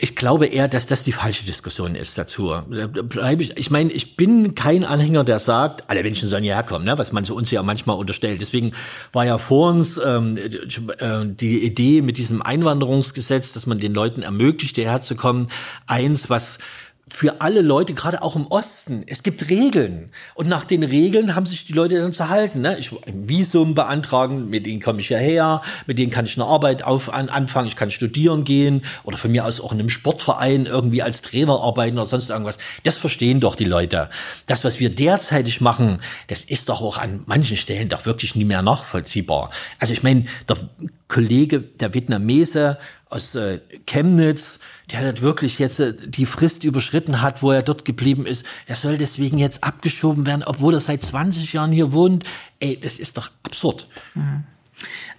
Ich glaube eher, dass das die falsche Diskussion ist dazu. Da bleib ich, ich meine, ich bin kein Anhänger, der sagt, alle Menschen sollen hierher kommen, ne? was man so uns ja manchmal unterstellt. Deswegen war ja vor uns ähm, äh, die Idee mit diesem Einwanderungsgesetz, dass man den Leuten ermöglicht, hierher zu kommen, eins, was für alle Leute, gerade auch im Osten, es gibt Regeln. Und nach den Regeln haben sich die Leute dann zu halten. Ne? Ich ein Visum beantragen, mit denen komme ich hierher, mit denen kann ich eine Arbeit auf, an, anfangen, ich kann studieren gehen oder von mir aus auch in einem Sportverein irgendwie als Trainer arbeiten oder sonst irgendwas. Das verstehen doch die Leute. Das, was wir derzeitig machen, das ist doch auch an manchen Stellen doch wirklich nie mehr nachvollziehbar. Also ich meine, der Kollege, der Vietnamese aus äh, Chemnitz, der hat wirklich jetzt äh, die Frist überschritten hat, wo er dort geblieben ist. Er soll deswegen jetzt abgeschoben werden, obwohl er seit 20 Jahren hier wohnt. Ey, das ist doch absurd.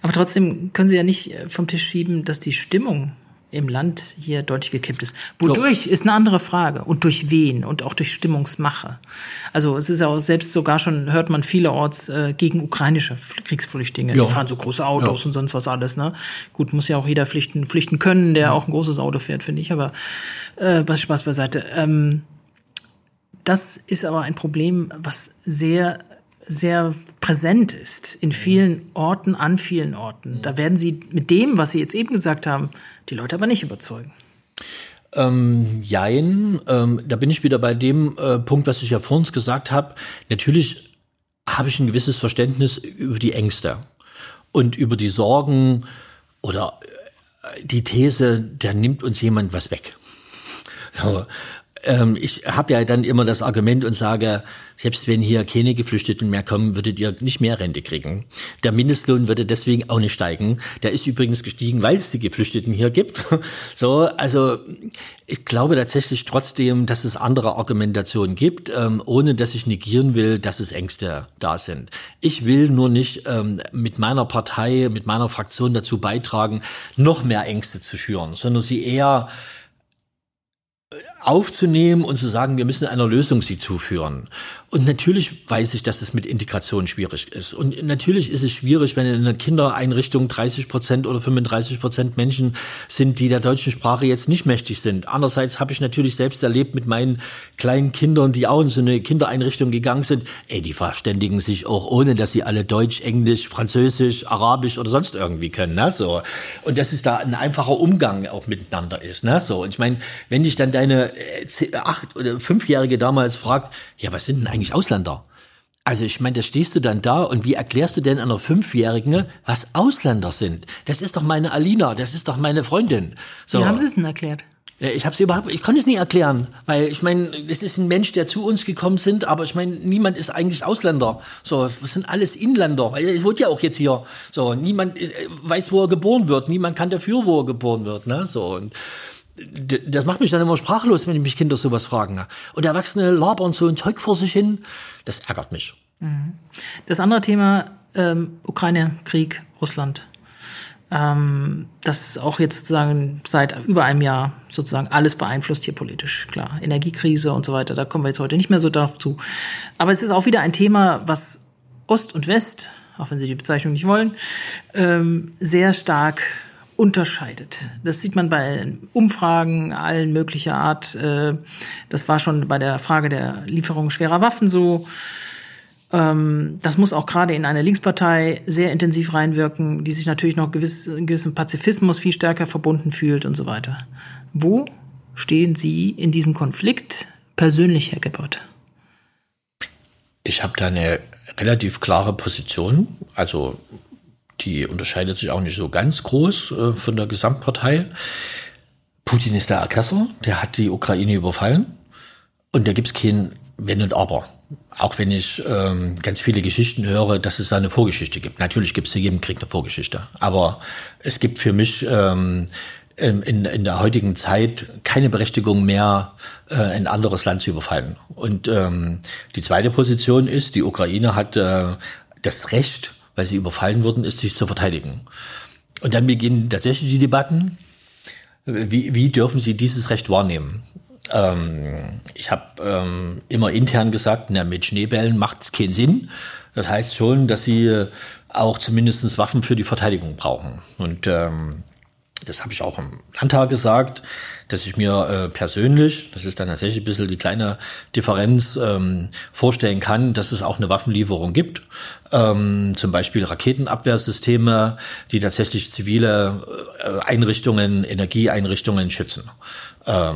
Aber trotzdem können Sie ja nicht äh, vom Tisch schieben, dass die Stimmung im Land hier deutlich gekippt ist. Wodurch ist eine andere Frage. Und durch wen? Und auch durch Stimmungsmache. Also es ist ja auch selbst sogar schon, hört man vielerorts äh, gegen ukrainische Kriegsflüchtlinge. Ja. Die fahren so große Autos Ja. und sonst was alles. Ne? Gut, muss ja auch jeder flüchten, flüchten können, der auch ein großes Auto fährt, finde ich. Aber äh, was Spaß beiseite. Ähm, das ist aber ein Problem, was sehr, sehr präsent ist in vielen Orten, an vielen Orten. Da werden Sie mit dem, was Sie jetzt eben gesagt haben, die Leute aber nicht überzeugen. Ähm, jein, ähm, da bin ich wieder bei dem äh, Punkt, was ich ja vor uns gesagt habe. Natürlich habe ich ein gewisses Verständnis über die Ängste und über die Sorgen oder äh, die These, da nimmt uns jemand was weg. So, ähm, ich habe ja dann immer das Argument und sage, selbst wenn hier keine Geflüchteten mehr kommen, würdet ihr nicht mehr Rente kriegen. Der Mindestlohn würde deswegen auch nicht steigen. Der ist übrigens gestiegen, weil es die Geflüchteten hier gibt. [laughs] So, also ich glaube tatsächlich trotzdem, dass es andere Argumentationen gibt, ähm, ohne dass ich negieren will, dass es Ängste da sind. Ich will nur nicht ähm, mit meiner Partei, mit meiner Fraktion dazu beitragen, noch mehr Ängste zu schüren, sondern sie eher aufzunehmen und zu sagen, wir müssen einer Lösung sie zuführen. Und natürlich weiß ich, dass es mit Integration schwierig ist. Und natürlich ist es schwierig, wenn in einer Kindereinrichtung 30 Prozent oder 35 Prozent Menschen sind, die der deutschen Sprache jetzt nicht mächtig sind. Andererseits habe ich natürlich selbst erlebt mit meinen kleinen Kindern, die auch in so eine Kindereinrichtung gegangen sind. Ey, die verständigen sich auch ohne, dass sie alle Deutsch, Englisch, Französisch, Arabisch oder sonst irgendwie können. Ne? So. Und dass es da ein einfacher Umgang auch miteinander ist. Ne? So. Und ich meine, wenn dich dann deine äh, acht oder fünfjährige damals fragt, ja, was sind denn eigentlich Ausländer? Also ich meine, da stehst du dann da und wie erklärst du denn einer Fünfjährigen, was Ausländer sind? Das ist doch meine Alina, das ist doch meine Freundin. So. Wie haben Sie es denn erklärt? Ich habe überhaupt, ich konnte es nie erklären, weil ich meine, es ist ein Mensch, der zu uns gekommen sind, aber ich meine, niemand ist eigentlich Ausländer. So, das sind alles Inländer. Es wird ja auch jetzt hier. So, niemand weiß, wo er geboren wird, niemand kann dafür, wo er geboren wird. Ne? So und das macht mich dann immer sprachlos, wenn ich mich Kinder sowas fragen. Und Erwachsene labern so ein Zeug vor sich hin. Das ärgert mich. Mhm. Das andere Thema, ähm, Ukraine, Krieg, Russland. Ähm, das auch jetzt sozusagen seit über einem Jahr sozusagen alles beeinflusst hier politisch. Klar, Energiekrise und so weiter, da kommen wir jetzt heute nicht mehr so dazu. Aber es ist auch wieder ein Thema, was Ost und West, auch wenn Sie die Bezeichnung nicht wollen, ähm, sehr stark unterscheidet. Das sieht man bei Umfragen allen möglicher Art. Äh, das war schon bei der Frage der Lieferung schwerer Waffen so. Ähm, das muss auch gerade in einer Linkspartei sehr intensiv reinwirken, die sich natürlich noch gewiss, gewissen Pazifismus viel stärker verbunden fühlt und so weiter. Wo stehen Sie in diesem Konflikt persönlich, Herr Gebhardt? Ich habe da eine relativ klare Position. Also die unterscheidet sich auch nicht so ganz groß äh, von der Gesamtpartei. Putin ist der Aggressor, der hat die Ukraine überfallen und da gibt's kein Wenn und Aber. Auch wenn ich ähm, ganz viele Geschichten höre, dass es da eine Vorgeschichte gibt. Natürlich gibt es zu jedem Krieg eine Vorgeschichte. Aber es gibt für mich ähm, in, in der heutigen Zeit keine Berechtigung mehr, äh, ein anderes Land zu überfallen. Und ähm, die zweite Position ist, die Ukraine hat äh, das Recht, weil sie überfallen wurden, ist, sich zu verteidigen. Und dann beginnen tatsächlich die Debatten, wie, wie dürfen sie dieses Recht wahrnehmen? Ähm, ich habe ähm, immer intern gesagt, na, mit Schneebällen macht es keinen Sinn. Das heißt schon, dass sie auch zumindest Waffen für die Verteidigung brauchen. Und ähm, das habe ich auch im Landtag gesagt, dass ich mir äh, persönlich, das ist dann tatsächlich ein bisschen die kleine Differenz, ähm, vorstellen kann, dass es auch eine Waffenlieferung gibt. Ähm, zum Beispiel Raketenabwehrsysteme, die tatsächlich zivile äh, Einrichtungen, Energieeinrichtungen schützen. Äh,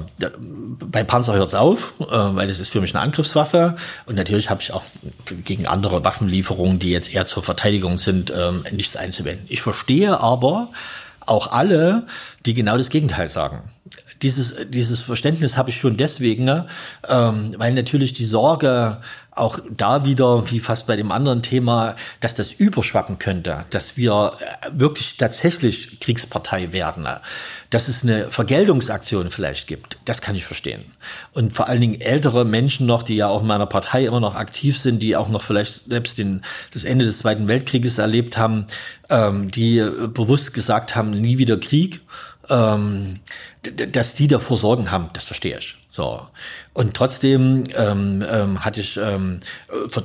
bei Panzer hört's auf, äh, weil das ist für mich eine Angriffswaffe. Und natürlich habe ich auch gegen andere Waffenlieferungen, die jetzt eher zur Verteidigung sind, ähm, nichts einzuwenden. Ich verstehe aber, auch alle, die genau das Gegenteil sagen. Dieses, dieses Verständnis habe ich schon deswegen, ähm, weil natürlich die Sorge auch da wieder, wie fast bei dem anderen Thema, dass das überschwappen könnte, dass wir äh, wirklich tatsächlich Kriegspartei werden, dass es eine Vergeltungsaktion vielleicht gibt, das kann ich verstehen. Und vor allen Dingen ältere Menschen noch, die ja auch in meiner Partei immer noch aktiv sind, die auch noch vielleicht selbst den, das Ende des Zweiten Weltkrieges erlebt haben, ähm, die bewusst gesagt haben, nie wieder Krieg ähm, dass die davor Sorgen haben, das verstehe ich. So. Und trotzdem ähm, ähm, hatte ich, ähm,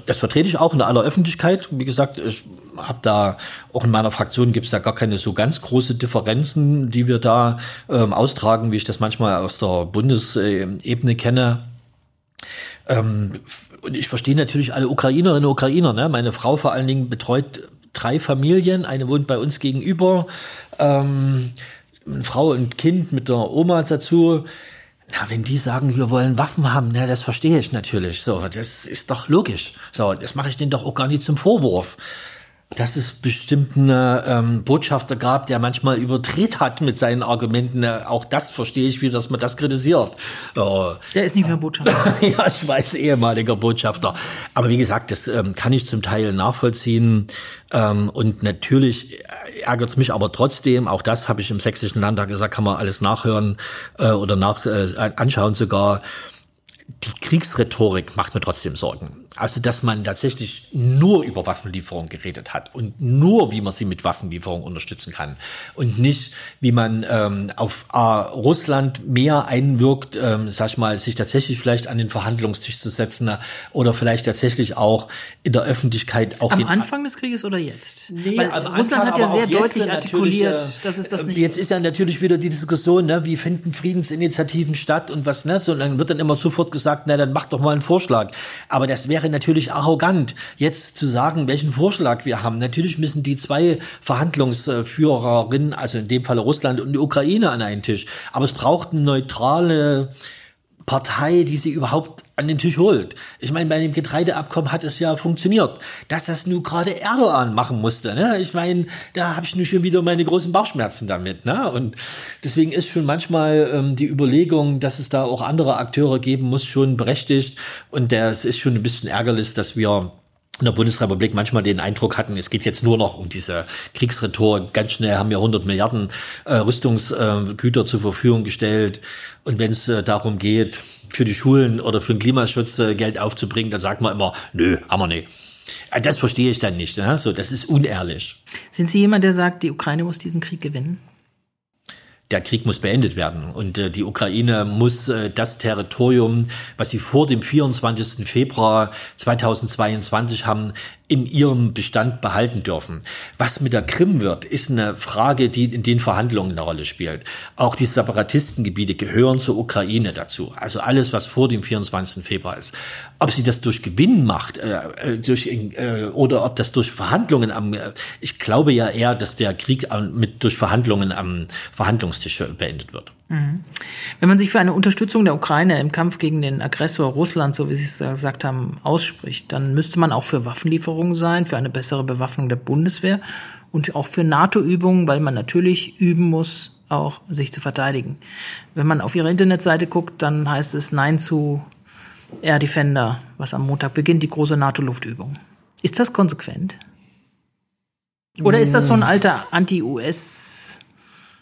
das vertrete ich auch in aller Öffentlichkeit. Wie gesagt, ich habe da, auch in meiner Fraktion gibt es da gar keine so ganz große Differenzen, die wir da ähm, austragen, wie ich das manchmal aus der Bundesebene kenne. Ähm, und ich verstehe natürlich alle Ukrainerinnen und Ukrainer. Ne? Meine Frau vor allen Dingen betreut drei Familien. Eine wohnt bei uns gegenüber. Ähm, eine Frau und Kind mit der Oma dazu. Na, wenn die sagen, wir wollen Waffen haben, na, das verstehe ich natürlich. So, das ist doch logisch. So, das mache ich denen doch auch gar nicht zum Vorwurf dass es bestimmt eine ähm, Botschafter gab, der manchmal überdreht hat mit seinen Argumenten. Auch das verstehe ich wie, dass man das kritisiert. Oh. Der ist nicht mehr Botschafter. [laughs] ja, ich weiß, ehemaliger Botschafter. Aber wie gesagt, das ähm, kann ich zum Teil nachvollziehen. Ähm, und natürlich ärgert es mich aber trotzdem, auch das habe ich im Sächsischen Landtag gesagt, kann man alles nachhören äh, oder nach äh, anschauen sogar. Die Kriegsrhetorik macht mir trotzdem Sorgen also dass man tatsächlich nur über Waffenlieferungen geredet hat und nur, wie man sie mit Waffenlieferungen unterstützen kann und nicht, wie man ähm, auf äh, Russland mehr einwirkt, ähm, sag ich mal, sich tatsächlich vielleicht an den Verhandlungstisch zu setzen oder vielleicht tatsächlich auch in der Öffentlichkeit auch am Anfang des Krieges oder jetzt? Nee, Weil am Russland Anfang, hat ja sehr deutlich artikuliert, äh, dass es das nicht. Jetzt ist ja natürlich wieder die Diskussion, ne, wie finden Friedensinitiativen statt und was ne, so, und dann wird dann immer sofort gesagt, na dann mach doch mal einen Vorschlag. Aber das wäre natürlich arrogant, jetzt zu sagen, welchen Vorschlag wir haben. Natürlich müssen die zwei Verhandlungsführerinnen, also in dem Falle Russland und die Ukraine an einen Tisch. Aber es braucht eine neutrale Partei, die sie überhaupt an den Tisch holt. Ich meine, bei dem Getreideabkommen hat es ja funktioniert. Dass das nur gerade Erdogan machen musste, ne? Ich meine, da habe ich nur schon wieder meine großen Bauchschmerzen damit, ne? Und deswegen ist schon manchmal ähm, die Überlegung, dass es da auch andere Akteure geben muss, schon berechtigt. Und das ist schon ein bisschen ärgerlich, dass wir in der Bundesrepublik manchmal den Eindruck hatten, es geht jetzt nur noch um diese Kriegsrhetorik. Ganz schnell haben wir 100 Milliarden äh, Rüstungsgüter äh, zur Verfügung gestellt. Und wenn es äh, darum geht, für die Schulen oder für den Klimaschutz äh, Geld aufzubringen, dann sagt man immer, nö, haben wir nicht. Äh, das verstehe ich dann nicht. Ne? So, das ist unehrlich. Sind Sie jemand, der sagt, die Ukraine muss diesen Krieg gewinnen? Der Krieg muss beendet werden. Und äh, die Ukraine muss äh, das Territorium, was sie vor dem 24. Februar 2022 haben, in ihrem Bestand behalten dürfen. Was mit der Krim wird, ist eine Frage, die in den Verhandlungen eine Rolle spielt. Auch die Separatistengebiete gehören zur Ukraine dazu. Also alles, was vor dem 24. Februar ist. Ob sie das durch Gewinn macht äh, äh durch, äh, oder ob das durch Verhandlungen am, äh, ich glaube ja eher, dass der Krieg mit durch Verhandlungen am Verhandlungstisch beendet wird. Wenn man sich für eine Unterstützung der Ukraine im Kampf gegen den Aggressor Russland, so wie Sie es gesagt haben, ausspricht, dann müsste man auch für Waffenlieferungen sein, für eine bessere Bewaffnung der Bundeswehr und auch für NATO-Übungen, weil man natürlich üben muss, auch sich zu verteidigen. Wenn man auf Ihre Internetseite guckt, dann heißt es Nein zu Air Defender, was am Montag beginnt, die große NATO-Luftöbung. Ist das konsequent? Oder ist das so ein alter Anti-US-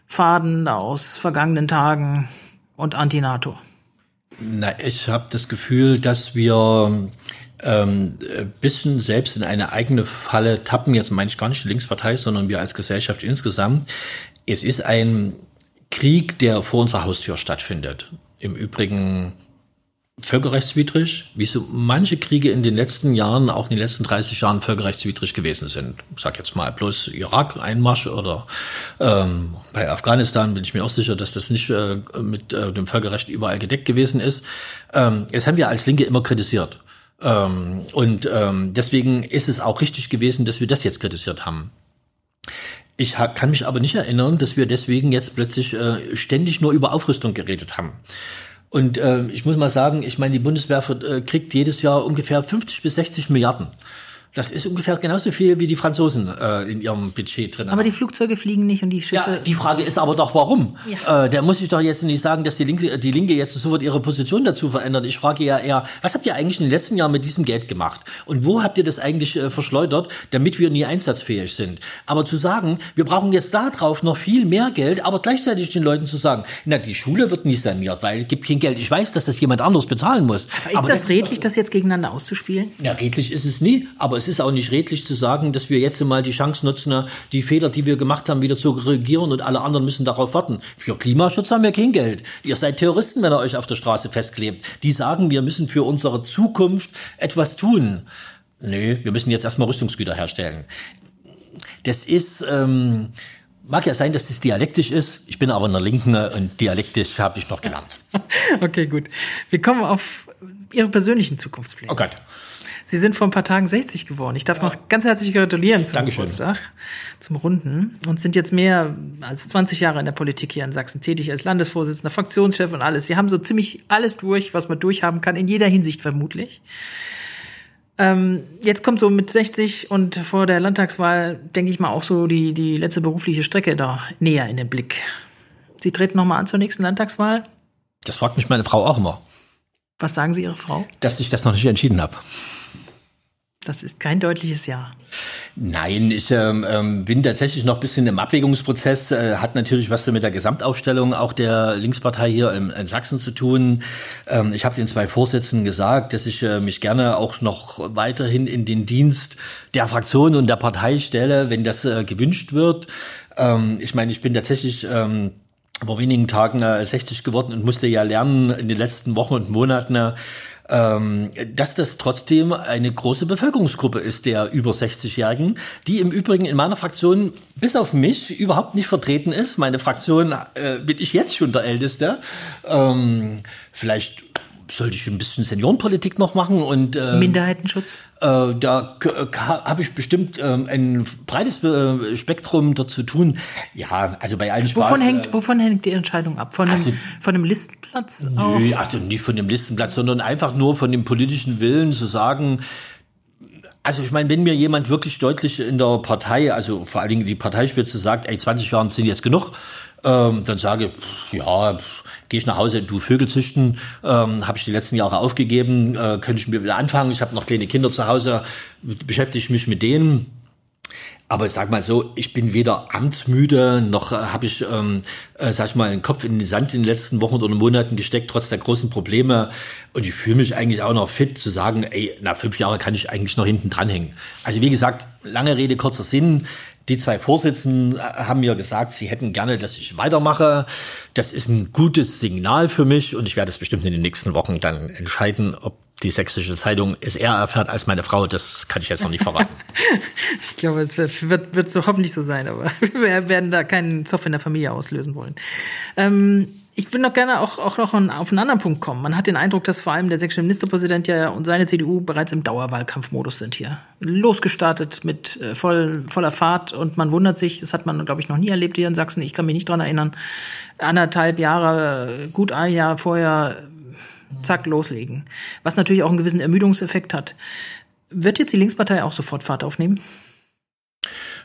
Faden aus vergangenen Tagen und Anti-NATO? Na, ich habe das Gefühl, dass wir ähm, bisschen selbst in eine eigene Falle tappen. Jetzt meine ich gar nicht die Linkspartei, sondern wir als Gesellschaft insgesamt. Es ist ein Krieg, der vor unserer Haustür stattfindet. Im Übrigen völkerrechtswidrig, wie so manche Kriege in den letzten Jahren, auch in den letzten 30 Jahren völkerrechtswidrig gewesen sind. Ich sag jetzt mal bloß Irak-Einmarsch oder ähm, bei Afghanistan bin ich mir auch sicher, dass das nicht äh, mit äh, dem Völkerrecht überall gedeckt gewesen ist. Ähm, das haben wir als Linke immer kritisiert. Ähm, und ähm, deswegen ist es auch richtig gewesen, dass wir das jetzt kritisiert haben. Ich kann mich aber nicht erinnern, dass wir deswegen jetzt plötzlich äh, ständig nur über Aufrüstung geredet haben. Und äh, ich muss mal sagen, ich meine, die Bundeswehr äh, kriegt jedes Jahr ungefähr 50 bis 60 Milliarden. Das ist ungefähr genauso viel wie die Franzosen äh, in ihrem Budget drin Aber haben. die Flugzeuge fliegen nicht und die Schiffe. Ja, die Frage ist aber doch, warum? Ja. Äh, der muss ich doch jetzt nicht sagen, dass die Linke, die Linke jetzt sofort ihre Position dazu verändert. Ich frage ja eher, was habt ihr eigentlich in den letzten Jahren mit diesem Geld gemacht? Und wo habt ihr das eigentlich äh, verschleudert, damit wir nie einsatzfähig sind? Aber zu sagen, wir brauchen jetzt da drauf noch viel mehr Geld, aber gleichzeitig den Leuten zu sagen, na, die Schule wird nicht saniert, weil es gibt kein Geld. Ich weiß, dass das jemand anderes bezahlen muss. Aber ist aber das, das redlich, das jetzt gegeneinander auszuspielen? Ja, redlich ist es nie, aber es ist auch nicht redlich zu sagen, dass wir jetzt mal die Chance nutzen, die Fehler, die wir gemacht haben, wieder zu korrigieren und alle anderen müssen darauf warten. Für Klimaschutz haben wir kein Geld. Ihr seid Terroristen, wenn ihr euch auf der Straße festklebt. Die sagen, wir müssen für unsere Zukunft etwas tun. Nö, wir müssen jetzt erstmal Rüstungsgüter herstellen. Das ist, ähm, mag ja sein, dass es dialektisch ist. Ich bin aber in der Linken und dialektisch habe ich noch gelernt. [laughs] okay, gut. Wir kommen auf Ihre persönlichen Zukunftspläne. Oh Gott. Sie sind vor ein paar Tagen 60 geworden. Ich darf ja. noch ganz herzlich gratulieren zum Dankeschön. Geburtstag, zum Runden und sind jetzt mehr als 20 Jahre in der Politik hier in Sachsen tätig als Landesvorsitzender, Fraktionschef und alles. Sie haben so ziemlich alles durch, was man durchhaben kann, in jeder Hinsicht vermutlich. Ähm, jetzt kommt so mit 60 und vor der Landtagswahl, denke ich mal, auch so die, die letzte berufliche Strecke da näher in den Blick. Sie treten nochmal an zur nächsten Landtagswahl? Das fragt mich meine Frau auch immer. Was sagen Sie Ihre Frau? Dass ich das noch nicht entschieden habe. Das ist kein deutliches Ja. Nein, ich ähm, ähm, bin tatsächlich noch ein bisschen im Abwägungsprozess. Äh, hat natürlich was mit der Gesamtaufstellung auch der Linkspartei hier in, in Sachsen zu tun. Ähm, ich habe den zwei Vorsitzenden gesagt, dass ich äh, mich gerne auch noch weiterhin in den Dienst der Fraktion und der Partei stelle, wenn das äh, gewünscht wird. Ähm, ich meine, ich bin tatsächlich ähm, vor wenigen Tagen äh, 60 geworden und musste ja lernen in den letzten Wochen und Monaten, äh, ähm, dass das trotzdem eine große Bevölkerungsgruppe ist der über 60-Jährigen, die im Übrigen in meiner Fraktion bis auf mich überhaupt nicht vertreten ist. Meine Fraktion äh, bin ich jetzt schon der Älteste. Ähm, vielleicht sollte ich ein bisschen Seniorenpolitik noch machen und äh, Minderheitenschutz. Äh, da habe ich bestimmt äh, ein breites äh, Spektrum dort zu tun. Ja, also bei allen Spaß. Wovon hängt, äh, wovon hängt die Entscheidung ab? Von, also, dem, von dem Listenplatz? Nö, also nicht von dem Listenplatz, sondern einfach nur von dem politischen Willen zu sagen, also ich meine, wenn mir jemand wirklich deutlich in der Partei, also vor allen Dingen die Parteispitze sagt, ey, 20 Jahre sind jetzt genug, ähm, dann sage pff, ja, gehe ich nach Hause, du Vögel züchten, ähm, habe ich die letzten Jahre aufgegeben, äh, könnte ich mir wieder anfangen. Ich habe noch kleine Kinder zu Hause, beschäftige ich mich mit denen. Aber sag mal so, ich bin weder amtsmüde, noch äh, habe ich, ähm, äh, sag ich mal, den Kopf in den Sand in den letzten Wochen oder Monaten gesteckt, trotz der großen Probleme. Und ich fühle mich eigentlich auch noch fit zu sagen, ey, na, fünf Jahre kann ich eigentlich noch hinten dranhängen. Also wie gesagt, lange Rede, kurzer Sinn. Die zwei Vorsitzenden äh, haben mir gesagt, sie hätten gerne, dass ich weitermache. Das ist ein gutes Signal für mich und ich werde es bestimmt in den nächsten Wochen dann entscheiden, ob die sächsische Zeitung es eher erfährt als meine Frau. Das kann ich jetzt noch nicht verraten. [laughs] ich glaube, es wird, wird so hoffentlich so sein, aber [laughs] wir werden da keinen Zoff in der Familie auslösen wollen. Ähm ich würde noch gerne auch, auch noch auf einen anderen Punkt kommen. Man hat den Eindruck, dass vor allem der sächsische Ministerpräsident ja und seine CDU bereits im Dauerwahlkampfmodus sind hier. Losgestartet mit äh, voll, voller Fahrt und man wundert sich, das hat man, glaube ich, noch nie erlebt hier in Sachsen. Ich kann mich nicht dran erinnern. Anderthalb Jahre, gut ein Jahr vorher, zack, loslegen. Was natürlich auch einen gewissen Ermüdungseffekt hat. Wird jetzt die Linkspartei auch sofort Fahrt aufnehmen?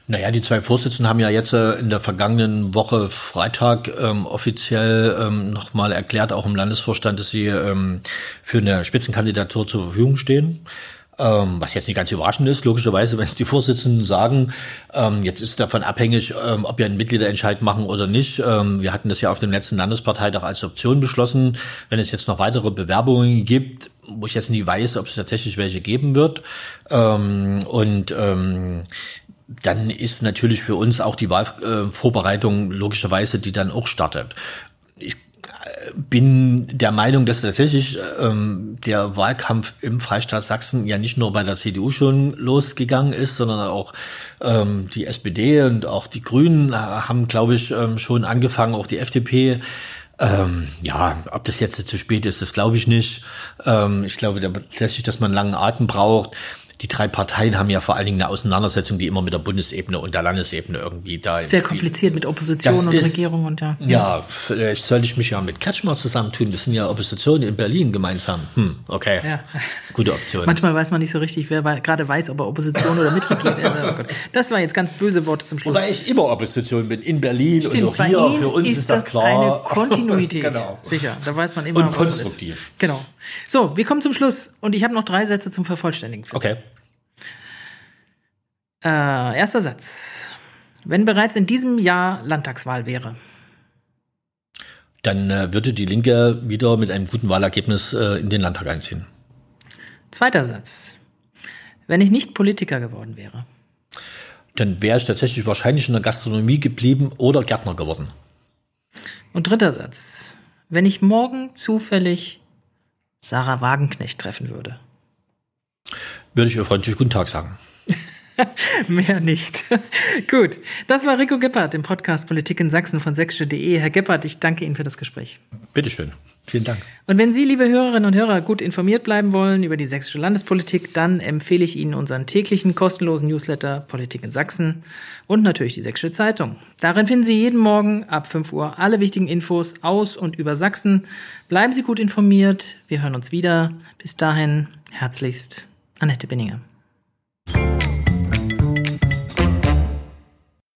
Naja, die zwei Vorsitzenden haben ja jetzt äh, in der vergangenen Woche Freitag ähm, offiziell ähm, nochmal erklärt, auch im Landesvorstand, dass sie ähm, für eine Spitzenkandidatur zur Verfügung stehen. Ähm, was jetzt nicht ganz überraschend ist, logischerweise, [laughs] wenn es die Vorsitzenden sagen, ähm, jetzt ist davon abhängig, ähm, ob wir einen Mitgliederentscheid machen oder nicht. Ähm, wir hatten das ja auf dem letzten Landesparteitag als Option beschlossen. Wenn es jetzt noch weitere Bewerbungen gibt, wo ich jetzt nie weiß, ob es tatsächlich welche geben wird. Ähm, und ähm, dann ist natürlich für uns auch die Wahlvorbereitung logischerweise, die dann auch startet. Ich äh, bin der Meinung, dass tatsächlich ähm, der Wahlkampf im Freistaat Sachsen ja nicht nur bei der CDU schon losgegangen ist, sondern auch ähm, die SPD und auch die Grünen haben, glaube ich, ähm, schon angefangen, auch die FDP. Ähm, ja, ob das jetzt zu spät ist, das glaube ich nicht. Ähm, ich glaube tatsächlich, dass man langen Atem braucht die drei Parteien haben ja vor allen Dingen eine Auseinandersetzung, die immer mit der Bundesebene und der Landesebene irgendwie da Sehr kompliziert mit Opposition das und ist, Regierung und ja. Ja, vielleicht sollte ich mich ja mit Kretschmer zusammentun. Das sind ja Oppositionen in Berlin gemeinsam. Hm, okay. Ja. Gute Option. Manchmal weiß man nicht so richtig, wer gerade weiß, ob er Opposition oder mitregiert. [laughs] oh das war jetzt ganz böse Worte zum Schluss. Weil ich immer Opposition bin, in Berlin Stimmt, und auch hier. Für uns ist, ist das, das klar. eine [laughs] Kontinuität. genau. Sicher, da weiß man immer, und konstruktiv. Genau. So, wir kommen zum Schluss und ich habe noch drei Sätze zum Vervollständigen. okay. Äh, erster Satz. Wenn bereits in diesem Jahr Landtagswahl wäre. Dann äh, würde die Linke wieder mit einem guten Wahlergebnis äh, in den Landtag einziehen. Zweiter Satz. Wenn ich nicht Politiker geworden wäre. Dann wäre ich tatsächlich wahrscheinlich in der Gastronomie geblieben oder Gärtner geworden. Und dritter Satz. Wenn ich morgen zufällig Sarah Wagenknecht treffen würde. Würde ich ihr freundlich guten Tag sagen. [laughs] Mehr nicht. [laughs] Gut, das war Rico Geppert im Podcast Politik in Sachsen von sächsische.de. Herr Geppert, ich danke Ihnen für das Gespräch. Bitteschön. Vielen Dank. Und wenn Sie, liebe Hörerinnen und Hörer, gut informiert bleiben wollen über die sächsische Landespolitik, dann empfehle ich Ihnen unseren täglichen kostenlosen Newsletter Politik in Sachsen und natürlich die Sächsische Zeitung. Darin finden Sie jeden Morgen ab 5 Uhr alle wichtigen Infos aus und über Sachsen. Bleiben Sie gut informiert. Wir hören uns wieder. Bis dahin, herzlichst, Annette Binninger.